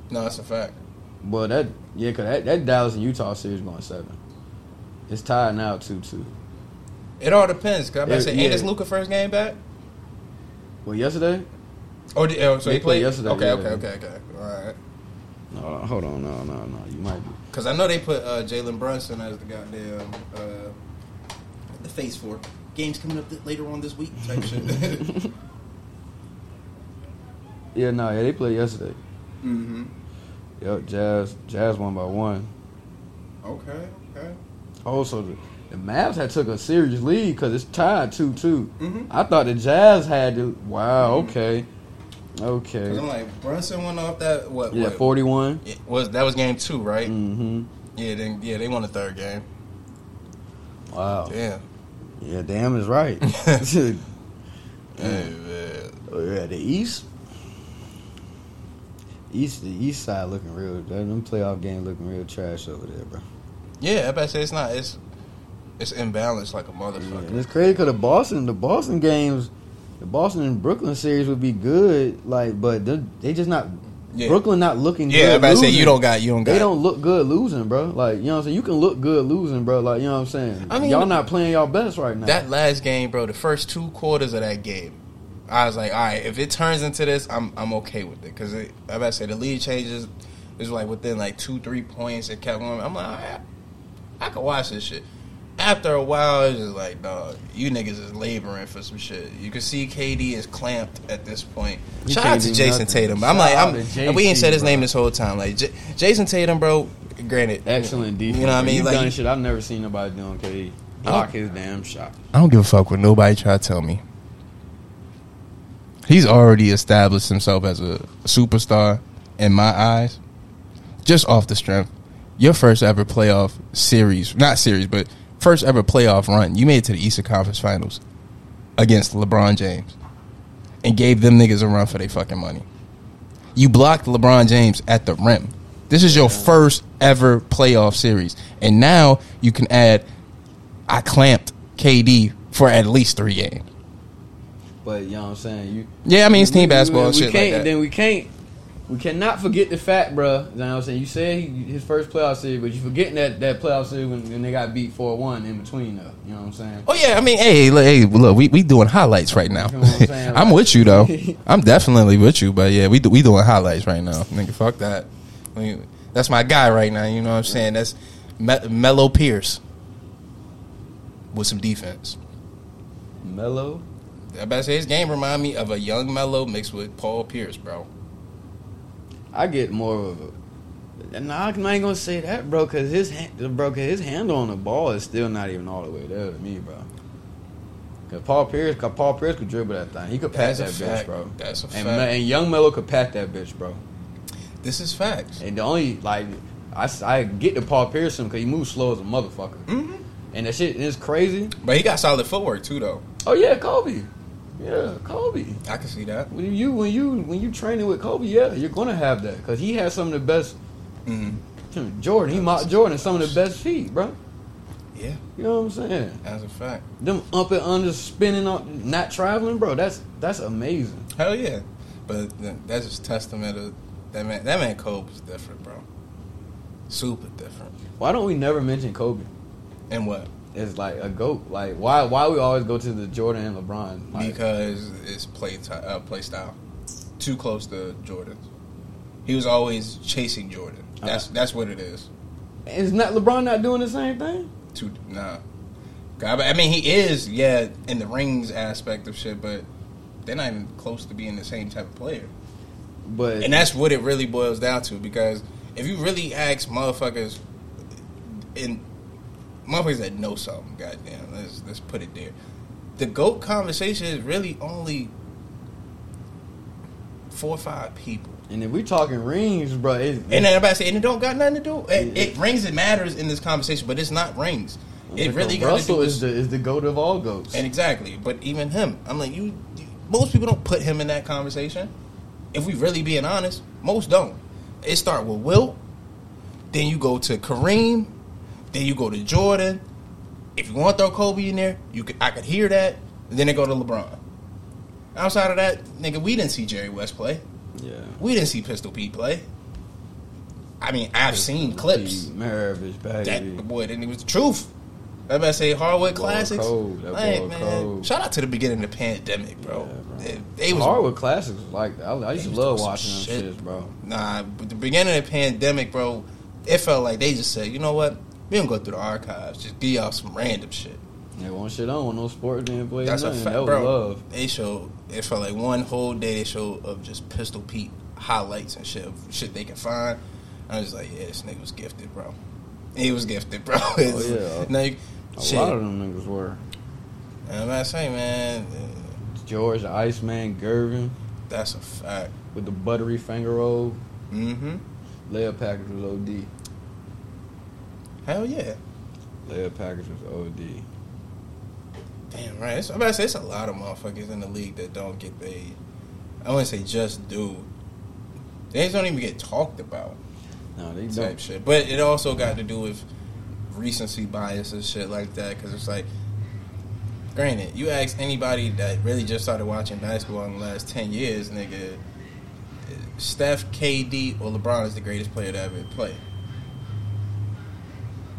No, that's a fact. But that yeah, cause that, that Dallas and Utah series going seven. It's tied now two two. It all depends. Cause I'm about to say, yeah. ain't this Luka first game back? Well, yesterday. Oh, did, oh so They he played played yesterday, Okay, yeah. okay, okay, okay. All right. No, hold on, no, no, no. You might be. Because I know they put uh, Jalen Brunson as the goddamn uh, the face for games coming up th- later on this week type shit. <laughs> Yeah, no, yeah, they played yesterday. mm-hmm. Yep, Jazz, Jazz won by one. Okay, okay. Also, the, the Mavs had took a serious lead because it's tied two two. Mhm. I thought the Jazz had to. Wow, okay, okay. Because I'm like Brunson went off that what? Yeah, forty one. it was that was game two, right? Mm-hmm. Yeah, then yeah they won the third game. Wow. Damn. Yeah, damn is right. <laughs> Hey, <laughs> man. Oh, yeah, the East. East, the East side looking real. Them playoff game looking real trash over there, bro. Yeah, I bet say it's not. It's It's imbalanced like a And motherfucker. it's crazy because the Boston, the Boston games, the Boston and Brooklyn series would be good, like, but they they just not. Yeah. Brooklyn not looking. Yeah, good to say you don't got you don't got. They don't look good losing, bro. Like you know what I'm saying. You can look good losing, bro. Like you know what I'm saying. I mean- y'all not playing y'all best right now. That last game, bro, the first two quarters of that game, I was like, all right, if it turns into this, I'm I'm okay with it because I about to say the lead changes. is like within like two three points. It kept going. I'm like, all right, I can watch this shit. After a while, it's just like, dog, you niggas is laboring for some shit. You can see KD is clamped at this point. He Shout out to Jayson nothing. Tatum. I'm like, I'm, to and we ain't said his bro. name this whole time. Like J- Jayson Tatum, bro. Granted, Excellent defense. You know what I mean? You Like, done shit I've never seen nobody do on KD. Block his damn shot. I don't give a fuck what nobody try to tell me. He's already established himself as a superstar in my eyes, just off the strength. Your first ever playoff series, not series, but first ever playoff run, you made it to the Eastern Conference Finals against LeBron James and gave them niggas a run for their fucking money. You blocked LeBron James at the rim. This is your first ever playoff series. And now you can add I clamped KD for at least three games. But you know what I'm saying. You Yeah, I mean it's we- team we- basketball we, and shit like. Then we can't. We cannot forget the fact, bro. You know what I'm saying. You said he, his first playoff series, but you forgetting that that playoff series when, when they got beat four one in between though. You know what I'm saying. Oh yeah, I mean, hey, look, hey, look, we we doing highlights right now. You know what I'm saying? <laughs> I'm with you though. <laughs> I'm definitely with you, but yeah, we do, we doing highlights right now, nigga. Fuck that. I mean, that's my guy right now. You know what I'm saying? That's Me- Melo Pierce with some defense. Melo. I better say his game remind me of a young Melo mixed with Paul Pierce, bro. I get more of a. Nah, I ain't gonna say that, bro, because his hand, bro, 'cause his handle on the ball is still not even all the way there to me, bro. Cause Paul Pierce, cause Paul Pierce could dribble that thing. He could pass That's that bitch, fact. bro. That's a and, fact. And young Melo could pass that bitch, bro. This is facts. And the only like I, I get to Paul Pierce because he moves slow as a motherfucker. Mm-hmm. And that shit is crazy. But he got solid footwork too, though. Oh yeah, Kobe. Yeah, Kobe. I can see that. When you when you when you training with Kobe, yeah, you're gonna have that because he has some of the best. hmm Jordan, he mocked Jordan some of the best feet, bro. Yeah, You know what I'm saying? As a fact. Them up and under spinning on, not traveling, bro. That's that's amazing. Hell yeah. But that's just testament of that man. That man Kobe's different, bro. Super different. Why don't we never mention Kobe? And what? It's like a goat. Like why why we always go to the Jordan and LeBron? Like, Because it's play ty- uh, play style. Too close to Jordan. He was always chasing Jordan. That's that's what it is. is not LeBron not doing the same thing? Too nah. I mean, he is yeah in the rings aspect of shit, but they're not even close to being the same type of player. But And that's what it really boils down to because if you really ask motherfuckers in motherfuckers that know something, goddamn, let's let's put it there. The GOAT conversation is really only four or five people. and if we talking rings, bro, it, And then I'm about to say, and it don't got nothing to do. It, it rings and matters in this conversation, but it's not rings. It really got to Russell do is the is the goat of all goats. and exactly. But even him, I'm like you, you. Most people don't put him in that conversation. If we really being honest, most don't. It start with Wilt, then you go to Kareem, then you go to Jordan. If you want to throw Kobe in there, you could. I could hear that. And then they go to LeBron. Outside of that, nigga, we didn't see Jerry West play. yeah. We didn't see Pistol Pete play. I mean, I've seen clips. Maravich, baby. That boy, then it was the truth. I say Hardwood Classics. cold. That Like, man, cold. shout out to the beginning of the pandemic, bro. Yeah, bro. They, they was Hardwood classics was like I, I used to love watching them shit. shits, bro. Nah, but the beginning of the pandemic, bro, it felt like they just said, you know what? We don't go through the archives. Just give y'all some random shit. Yeah, one shit on, no sports being played. That's a fact, That bro. love. They showed. It for like one whole day they showed of just Pistol Pete highlights and shit, of shit they can find. I was like, yeah, this nigga was gifted, bro. He was gifted, bro. <laughs> It's- yeah. A shit. lot of them niggas were. And I'm about to say, man, uh, George, the Iceman, Gervin that's a fact. with the buttery finger roll. Mm-hmm. Layup package was OD. Hell yeah. Layup package was OD. Damn right. It's, I'm about to say it's a lot of motherfuckers in the league that don't get paid. I wouldn't say just do. They just don't even get talked about No, they type don't. shit. But it also got to do with recency bias and shit like that because it's like, granted, you ask anybody that really just started watching basketball in the last ten years, nigga, Steph, KD, or LeBron is the greatest player to ever play.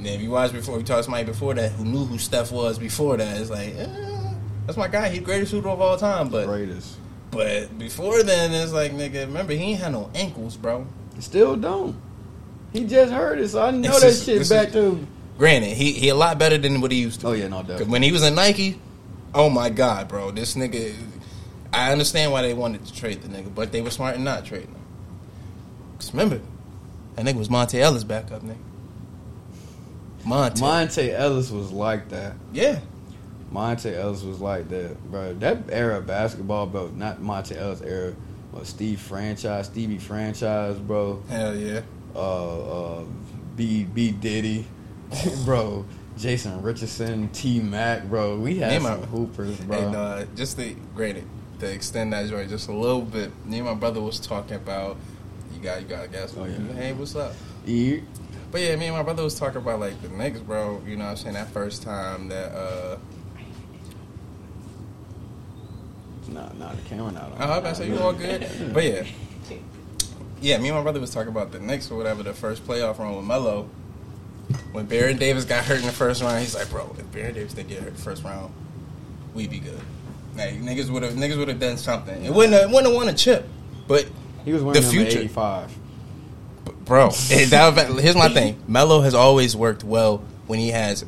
And if you watch before, we talked to somebody before that who knew who Steph was before that, it's like, eh, that's my guy. He's the greatest shooter of all time. But Greatest. but before then, it's like, nigga, remember he ain't had no ankles, bro. Still don't. He just heard it, so I know that that is- shit back is- to. Granted, he he a lot better than what he used to. Oh yeah, no doubt. when he was in Nike, oh my god, bro, this nigga. I understand why they wanted to trade the nigga, but they were smart in not trading him. Cause remember, that nigga was Monta Ellis backup nigga. Monta, Monta Ellis was like that. yeah, Monta Ellis was like that, bro. That era of basketball, bro. Not Monta Ellis era, but Steve Franchise, Stevie Franchise, bro. hell yeah. Uh, uh, B B Diddy, <laughs> bro. Jason Richardson, T Mac, bro. We had Me some my- hoopers, bro. And uh, just to granted to extend that joint just a little bit, me and my brother was talking about. You got you got a gas. Oh, yeah. Hey, what's up? Yeah. But yeah, me and my brother was talking about like the Knicks, bro. You know what I'm saying? That first time that uh Nah, nah, the camera not on. Oh, I was about to say you all good. <laughs> But yeah. Yeah, me and my brother was talking about the Knicks or whatever, the first playoff run with Melo. When Baron Davis got hurt in the first round, he's like, bro, if Baron Davis didn't get hurt first round, we'd be good. Like niggas would have niggas would have done something. It wouldn't have, wouldn't have won a chip. But He was the future. 85. Bro, <laughs> that, here's my thing. Melo has always worked well when he has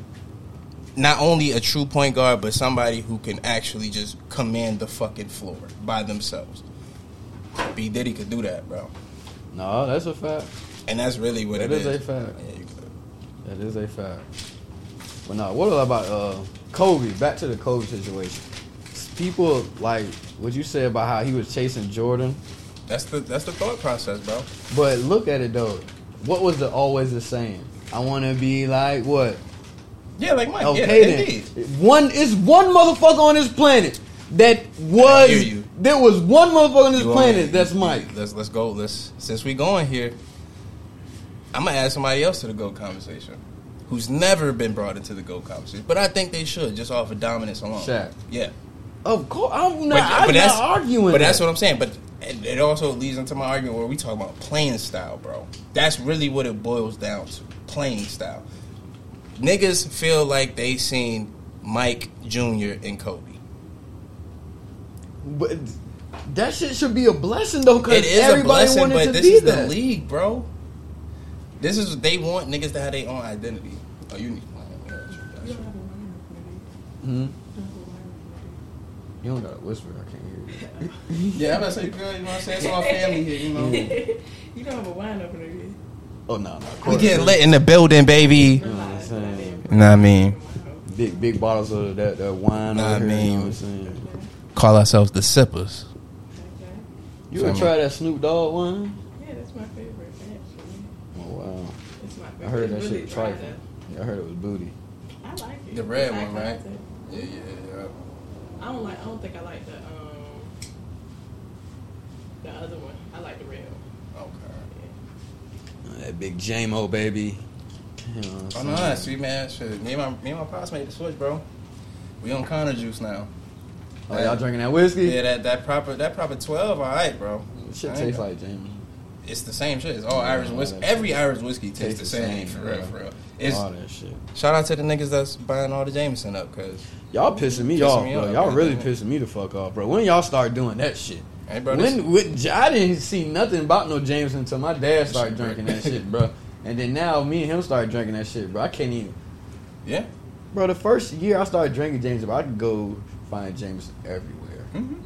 not only a true point guard, but somebody who can actually just command the fucking floor by themselves. B Diddy could do that, bro, No, that's a fact. and that's really what That it is is. a fact. Yeah, you could. That is a fact. But no, what about uh, Kobe? Back to the Kobe situation. People like what you said about how he was chasing Jordan, That's the that's the thought process, bro. but look at it though. What was the always the same? I want to be like what? Yeah, like Mike. Okay yeah, then. indeed. One is one motherfucker on this planet that was there was one motherfucker on this You want planet that's Mike. Let's let's go. Let's since we going here, I'm gonna add somebody else to the GOAT conversation, who's never been brought into the GOAT conversation, but I think they should just off of dominance alone. Shaq. Yeah. Of course, I'm not. I'm not arguing. But that. that's what I'm saying. But it, it also leads into my argument where we talk about playing style, bro. That's really what it boils down to: playing style. Niggas feel like they seen Mike Jr. and Kobe. But that shit should be a blessing though, because It is a everybody blessing, wanted but to this be is that. the league, bro. This is they want niggas to have their own identity. Oh, you need. Hmm? You don't gotta whisper. I can't hear you. Yeah, I'm about to say, girl, you know what I'm saying? It's all <laughs> family here, you know. You don't have a wine opener here. Oh no, no. We getting lit in the building, baby. You know what I'm saying? Know what I mean? Big big bottles of that, that wine. Nah, I here, you know mean- what I'm saying? Call ourselves the sippers. You ever Family. try that Snoop Dogg wine? Yeah, that's my favorite, actually. Oh wow, It's my favorite. I heard that It's really shit dry, trifling. Yeah, I heard it was booty. I like it. The red one, right? Yeah, yeah, yeah. I don't like. I don't think I like the um the other one. I like the red one. Okay. That big JMO baby. You know what I'm Oh saying? no, that's sweet man. Shit, me and my me and my pops made the switch, bro. We on Connor juice now. Oh, y'all drinking that whiskey? Yeah, that that proper that proper twelve, all right, bro. Shit tastes got- like Jamie. It's the same shit. It's all Yeah, Irish all whiskey. that Every shit. Irish whiskey tastes, the same, for real, for real. It's all that shit. shout out to the niggas that's buying all the Jameson up, cause Y'all pissing me Pissing off, me bro. off, y'all man. really <laughs> pissing me the fuck off, bro. When y'all start doing that shit? Hey, bro, when, when I didn't see nothing about no Jameson until my dad started drinking that shit, bro. And then now me and him started drinking that shit, bro. I can't even. yeah, Bro, the first year I started drinking Jameson, bro, I could go find Jameson everywhere. Mhm.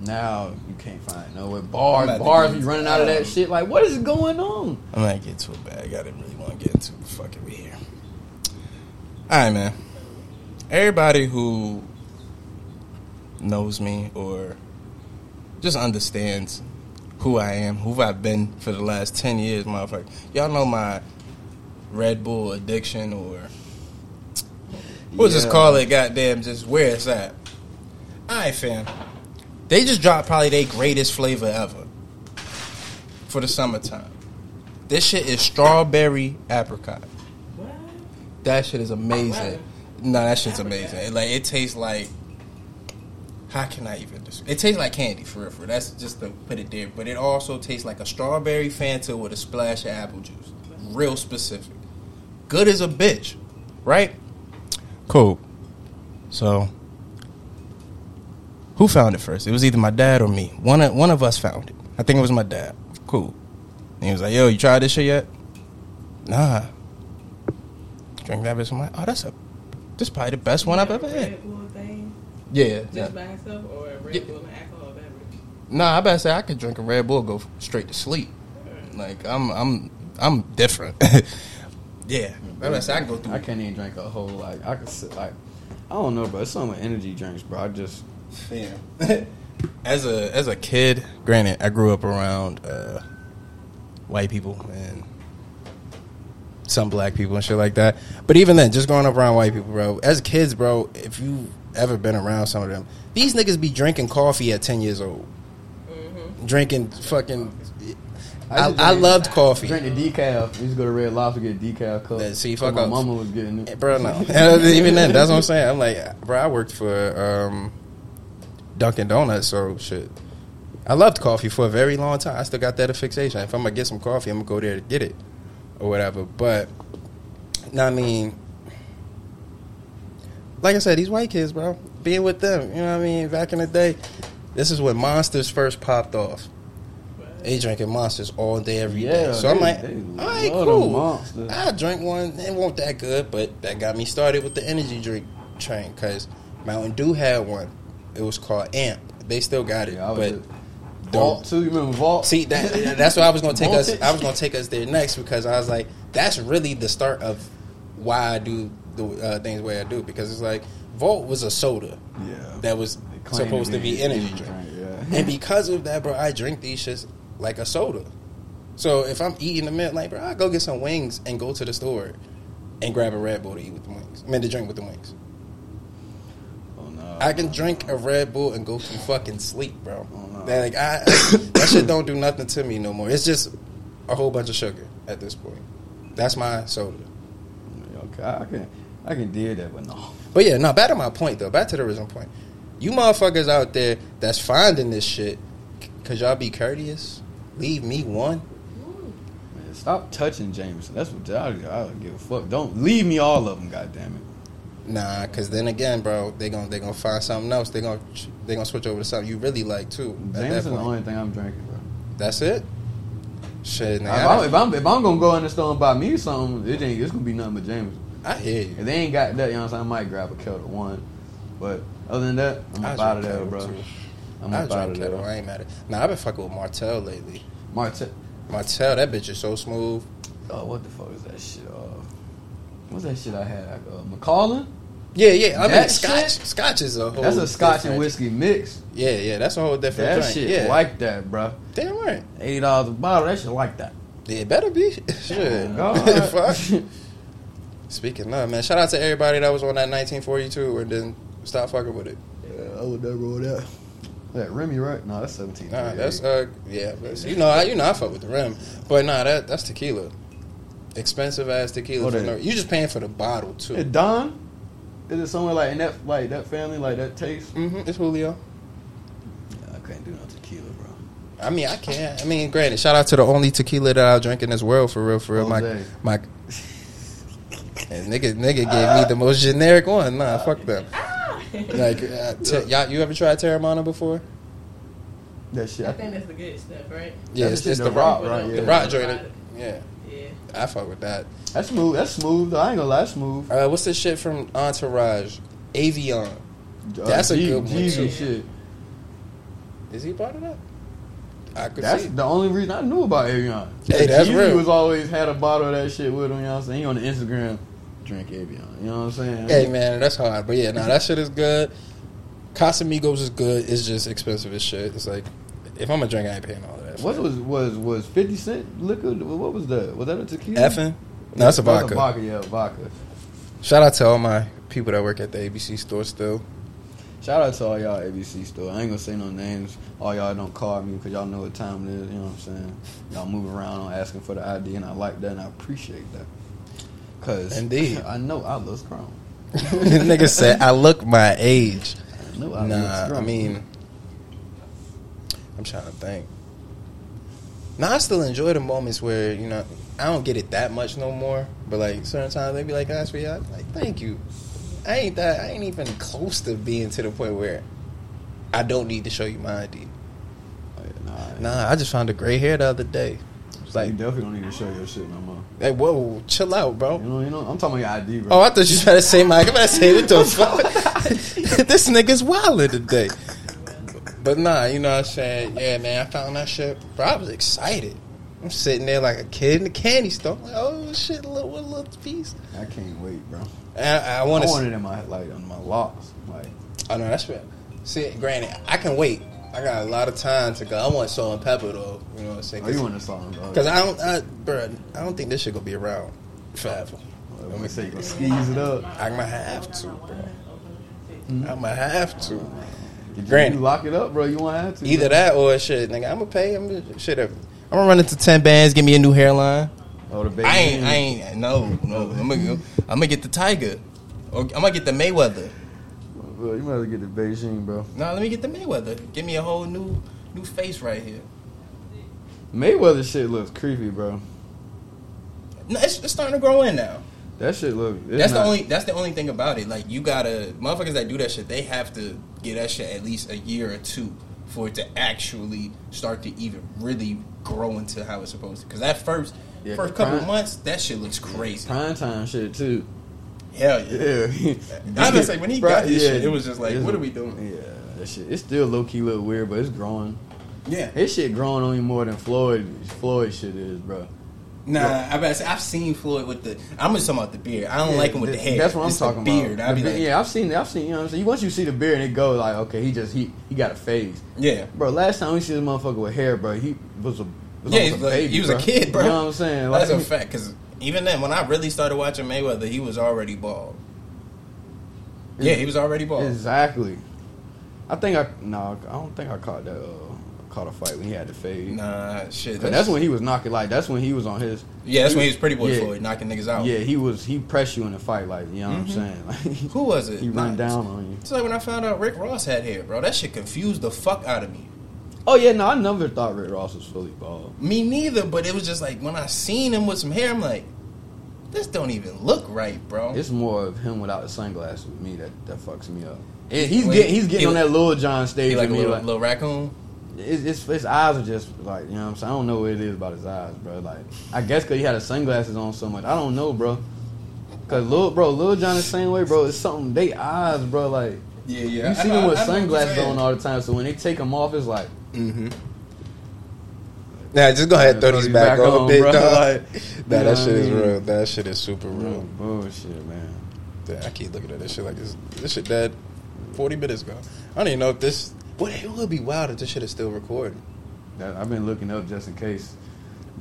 Now you can't find it nowhere. Bars, I'm about to bars be running out of that shit. Like, what is going on? I'm not getting too bad. I didn't really want to get into. it. Fuck it, we here. All right, man. Everybody who knows me or just understands who I am, who I've been for the last ten years, motherfucker. Y'all know my Red Bull addiction, or we'll just call it, goddamn, just where it's at. All right, fam. They just dropped probably their greatest flavor ever for the summertime. This shit is strawberry apricot. What? That shit is amazing. No, that shit's amazing. It, like it tastes like. How can I even? Describe? It tastes like candy for real. For that's just to put it there. But it also tastes like a strawberry Fanta with a splash of apple juice. Real specific. Good as a bitch, right? Cool. So, who found it first? It was either my dad or me. One of one of us found it. I think it was my dad. Cool. And he was like, "Yo, you tried this shit yet?" Nah. Drink that bitch. I'm like, "Oh, that's a. This is probably the best one I've ever had." Red Bull thing, Yeah. just yeah. by itself, or a Red Yeah. Bull and alcohol beverage. Nah, I better say I could drink a Red Bull, go straight to sleep. Like I'm, I'm, I'm different. <laughs> yeah, I better say I can go through. I can't even drink a whole like I could sit like I don't know, but It's something with energy drinks, bro. I just yeah. <laughs> as a as a kid, granted, I grew up around uh, white people and some black people and shit like that. But even then, just growing up around white people, bro. As kids, bro, if you ever been around some of them, these niggas be drinking coffee at ten years old, drinking fucking. I, used to I loved coffee. drink the decaf. We used to go to Red Lobster get a decaf cup. Yeah, see, So fuck my up. mama was getting it. Bro, no. <laughs> Even then, that's what I'm saying. I'm like, bro, I worked for um, Dunkin' Donuts, so shit. I loved coffee for a very long time. I still got that a fixation. If I'm gonna get some coffee, I'm gonna go there to get it or whatever. But, no, I mean, like I said, these white kids, bro, being with them, you know what I mean? Back in the day, this is when Monsters first popped off. They drinking Monsters all day, every day. Yeah, So I'm like, all right, cool. I drink one. It wasn't that good, but that got me started with the energy drink train because Mountain Dew had one. It was called Amp. They still got it, Yeah, but Vault too. You remember Vault? see that that's why I was gonna take us. I was gonna take us there next because I was like, that's really the start of why I do the uh, things the way I do because it's like Vault was a soda Yeah. that was They claim supposed to be energy drink. Yeah. And because of that, bro, I drink these shits like a soda. So if I'm eating the meal, like, bro, I go get some wings and go to the store and grab a Red Bull to eat with the wings. I mean, to drink with the wings. Oh no. I can drink a Red Bull and go to fucking sleep, bro. Oh, no. That, like, I, <coughs> that shit don't do nothing to me no more. It's just a whole bunch of sugar at this point. That's my soda. Okay, I can I can deal that, but no. But yeah, no, back to my point though. Back to the original point. You motherfuckers out there that's finding this shit, cause y'all be courteous. Leave me one. Man, stop touching Jameson. That's what I, I don't give a fuck. Don't leave me all of them. Goddamn it. Nah, cause then again, bro, they gonna they gonna find something else. They gonna they gonna switch over to something you really like too. Jameson's the only thing I'm drinking, bro. That's it. Shit, If I'm, I, if, I'm, if I'm gonna go in the store and buy me something, it ain't. It's gonna be nothing but Jameson. I hear you. If they ain't got that, you know what I'm saying? I might grab a Ketel One. But other than that, I'm up out of there, bro. too. I'm up out of there. I ain't mad at. Nah, I've been fucking with Martell lately. Martell. Martell, that bitch is so smooth. Oh, what the fuck is that shit? Uh, what's that shit I had? Uh, Macallan? Yeah, yeah. I mean, That Scotch. shit? Scotch is a whole. That's a Scotch and whiskey mix. Yeah, yeah. That's a whole different. That drink. shit yeah. like that, bro. Damn right. Eighty dollars a bottle. That shit like that. Yeah, it better be. <laughs> Shit. <laughs> God. Fuck. <laughs> Speaking of, man, shout out to everybody that was on that 1942 and then stop fucking with it. Yeah, I would never roll that. That Remy, right? No, that's seventeen. Nah, that's uh, yeah, but you know, I, you know, I fuck with the rim, but nah, that that's tequila, expensive ass tequila. Oh, no, you just paying for the bottle too. It Don? Is it somewhere like in that like that family like that taste? hmm It's Julio. Yeah, I can't do no tequila, bro. I mean, I can't. I mean, granted, shout out to the only tequila that I'll drink in this world for real, for real. My my. And nigga, nigga gave me the most generic one. Nah, fuck them. <laughs> Like, uh, te- y'all, you ever tried Teremana before? That shit. I I think that's the good stuff, right? Yeah, it's, the it's the the rock, rock, right? the Yeah. rock joint. Yeah, Yeah. I fuck with that. That's smooth. That's smooth. Though. I ain't gonna lie, that's smooth. Uh, what's this shit from Entourage? Avion. That's a G- good one, Jeezy too. shit. Is he part of that? I could That's see. the only reason I knew about Avion. Hey, that's Jeezy real. was always had a bottle of that shit with him. You know what I'm saying? He on the Instagram, drink Avion. You know what I'm saying? Hey man, that's hard. But yeah, nah, that shit is good. Casamigos is good. It's just expensive as shit. It's like if I'm a drink, I ain't paying all of that. What shit. was was was Fifty Cent liquor? What was that? Was that a tequila? effing? No, that's a That's vodka. vodka, yeah, vodka. Shout out to all my people that work at the ABC store still. Shout out to all y'all ABC store. I ain't gonna say no names. All y'all don't call me because y'all know what time it is. You know what I'm saying? Y'all move around on asking for the ID, and I like that, and I appreciate that. Cause Indeed. <laughs> I know I look grown. Nigga said, I look my age. I know I look Nah, I mean, I'm trying to think. Nah, I still enjoy the moments where, you know, I don't get it that much no more. But, like, certain times they be like, ask me, I'm like, thank you. I ain't that, I ain't even close to being to the point where I don't need to show you my ID. Oh, nah, Nah, I just found a gray hair the other day. Like you definitely don't need to show your shit no more. Hey, whoa, chill out, bro. You know, you know. I'm talking about your ID, bro. Oh, I thought you were trying to say Mike. I'm about to say what the <laughs> fuck. <laughs> this nigga's wildin' today. But nah, you know what I'm saying? Yeah, man, I found that shit. Bro, I was excited. I'm sitting there like a kid in the candy store. Like, oh shit, little what little piece. I can't wait, bro. And I, I I want to. want it in my like on my locks. Like Oh no, that's right. See, granted, I can wait. I got a lot of time to go. I want salt and pepper though. You know what I'm saying? oh, you want song, bro? Because I don't, I, bro, I don't think this shit gonna be around forever. Oh, Let me say you gonna squeeze it up. I might have to, bro. Mm-hmm. I might have to. You, Granted. you lock it up, bro? You want to have to? Either bro? that or shit, nigga. I'm gonna pay. I'm gonna shit. I'm gonna run into ten bands. Give me a new hairline. Oh, the baby. I ain't. I ain't. No, no. I'm gonna. I'm gonna get the Tiger. Or I'm gonna get the Mayweather. Bro, you might as well get the Beijing, bro. No, let me get the Mayweather. Give me a whole new, new face right here. Mayweather shit looks creepy, bro. No, it's, it's starting to grow in now. That shit look. That's not- the only. That's the only thing about it. Like you gotta motherfuckers that do that shit. They have to get that shit at least a year or two for it to actually start to even really grow into how it's supposed to. Because that first, Yeah, first prime- couple months, that shit looks crazy. prime time shit too. Hell yeah. Yeah. <laughs> I was gonna say, when he got this shit, it was just like, it's- what are we doing? Yeah, that shit. It's still low key look weird, but it's growing. Yeah. His shit growing on you more than Floyd. Floyd shit is, bro. Nah, I bet I've seen Floyd with the. I'm just talking about the beard. I don't like him with the hair. That's what I'm It's the talking beard. about. I'd be be- like, yeah, I've seen. I've seen. You know what I'm saying. Once you see the beard and it goes like, okay, he just he he got a phase. yeah. Bro, last time we see this motherfucker with hair, bro, he was a was Yeah, almost he's a baby, he was a kid, bro. You know what I'm saying? Like, That's a fact. Because even then, when I really started watching Mayweather, he was already bald. Yeah, he was already bald. Exactly. I think I no, I don't think I caught that. Uh, caught a fight when he had the fade. Nah, shit. But that's when he was knocking like that's when he was on his. Yeah, that's when he was Pretty Boy Yeah. Floyd knocking niggas out. Yeah, he was. He pressed you in the fight, like you know what I'm saying. <laughs> Like, Who was it? He run Nah, down on you. It's like when I found out Rick Ross had hair, bro. That shit confused the fuck out of me. Oh yeah, no, I never thought Rick Ross was fully bald. Me neither, but it was just like when I seen him with some hair, I'm like, this don't even look right, bro. It's more of him without the sunglasses with me that that fucks me up. And he's Wait, getting he's getting he on that Lil Jon stage like a little, Like, little raccoon. His, his, his eyes are just like you know what I'm saying. I don't know what it is about his eyes, bro. Like I guess because he had his sunglasses on so much. I don't know, bro. Cause Lil bro, Lil Jon the same way, bro. It's something they eyes, bro. Like Yeah, yeah. you see them with sunglasses on all the time. So when they take them off, it's like Mm-hmm. Nah, just go ahead and throw these back, back on, on, bit, bro. <laughs> dog. Like, nah, that shit is real. That shit is super real bullshit, man. I keep looking at this shit like this. This shit dead 40 minutes ago. I don't even know if this. What it would be wild if this shit is still recording. That, I've been looking up just in case.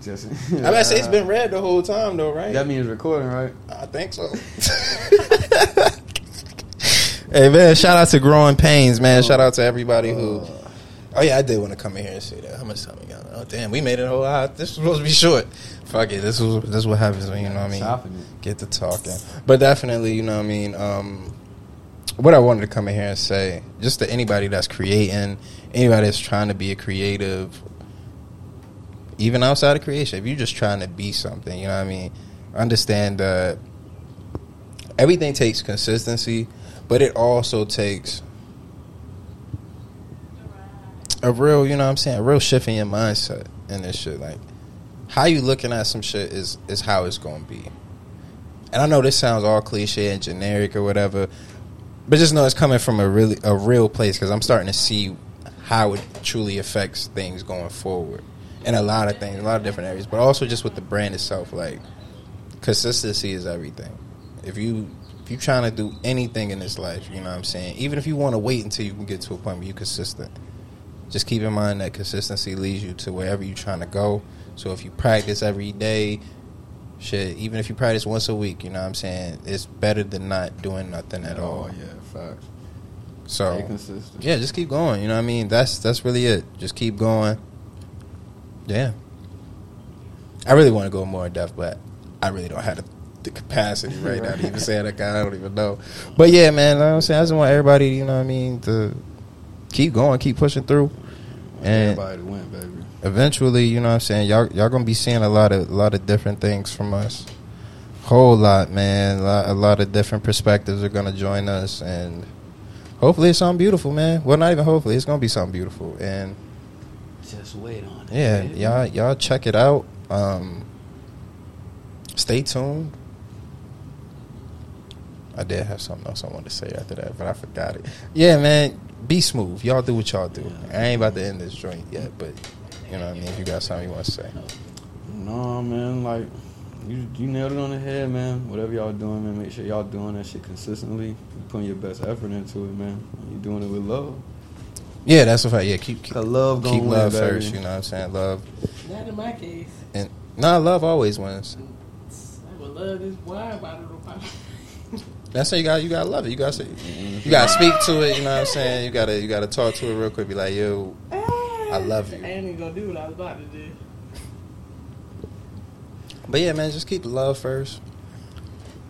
Just I gotta say it's been <laughs> red the whole time though, right? That means recording, right? I think so. <laughs> hey man, shout out to Growing Pains, man. Shout out to everybody who. Uh. Oh yeah, I did want to come in here and say that. How much time we got? Oh damn, we made it a whole hour. This was supposed to be short. Fuck it. This was this is what happens when you know what I mean. Chopping it. Get to talking, but definitely you know what I mean. Um, what I wanted to come in here and say, just to anybody that's creating, anybody that's trying to be a creative, even outside of creation, if you're just trying to be something, you know what I mean, understand that everything takes consistency, but it also takes a real, you know what I'm saying, a real shift in your mindset in this shit. Like, how you looking at some shit is is how it's gonna be. And I know this sounds all cliche and generic or whatever, but just know it's coming from a really a real place because I'm starting to see how it truly affects things going forward in a lot of things, a lot of different areas, but also just with the brand itself. Like consistency is everything. If you if you're trying to do anything in this life, you know what I'm saying. Even if you want to wait until you can get to a point where you're consistent, just keep in mind that consistency leads you to wherever you're trying to go. So if you practice every day, shit, even if you practice once a week, you know what I'm saying, it's better than not doing nothing at all. Oh yeah, facts. So yeah, just keep going. You know what I mean? That's that's really it. Just keep going. Yeah. I really want to go more in depth, but I really don't have the the capacity right now to even <laughs> say that guy. I don't even know. But yeah, man, like I'm saying I just want everybody, you know what I mean, to keep going, keep pushing through. And Everybody went, baby. eventually, you know what I'm saying, y'all y'all gonna be seeing a lot of a lot of different things from us. Whole lot, man. A lot, a lot of different perspectives are gonna join us and hopefully it's something beautiful, man. Well not even hopefully, it's gonna be something beautiful. And Just wait on it. yeah, baby. y'all y'all check it out. Um stay tuned. I did have something else I wanted to say after that, but I forgot it. Yeah, man, be smooth. Y'all do what y'all do. I ain't about to end this joint yet, but you know what I mean. If you got something you want to say, No, man, like you, you nailed it on the head, man. Whatever y'all doing, man, make sure y'all doing that shit consistently. You putting your best effort into it, man. You doing it with love. yeah, that's a fact. Yeah, keep keep, love gonna keep win, love baby. first. You know what I'm saying? Love Not in my case. and nah, love always wins. I would love this wine bottle to pop. That's how you got you gotta love it. You gotta say, you gotta speak to it. You know what I'm saying? You gotta you gotta talk to it real quick. Be like, yo, I love you. I ain't even gonna do what I was about to do. But yeah, man, just keep the love first.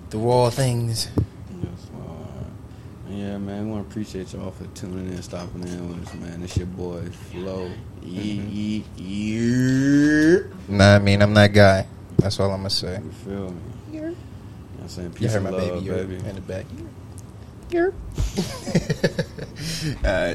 Through all things. Yes, Lord. Yeah, man, we want to appreciate y'all for tuning in, stopping in with us, man. It's your boy Flo. Mm-hmm. Yee, yee. Nah, I mean I'm that guy. That's all I'm gonna say. You feel me? You I'm saying? You Peace heard and my love, baby, baby. in the back. All right. <laughs> Uh,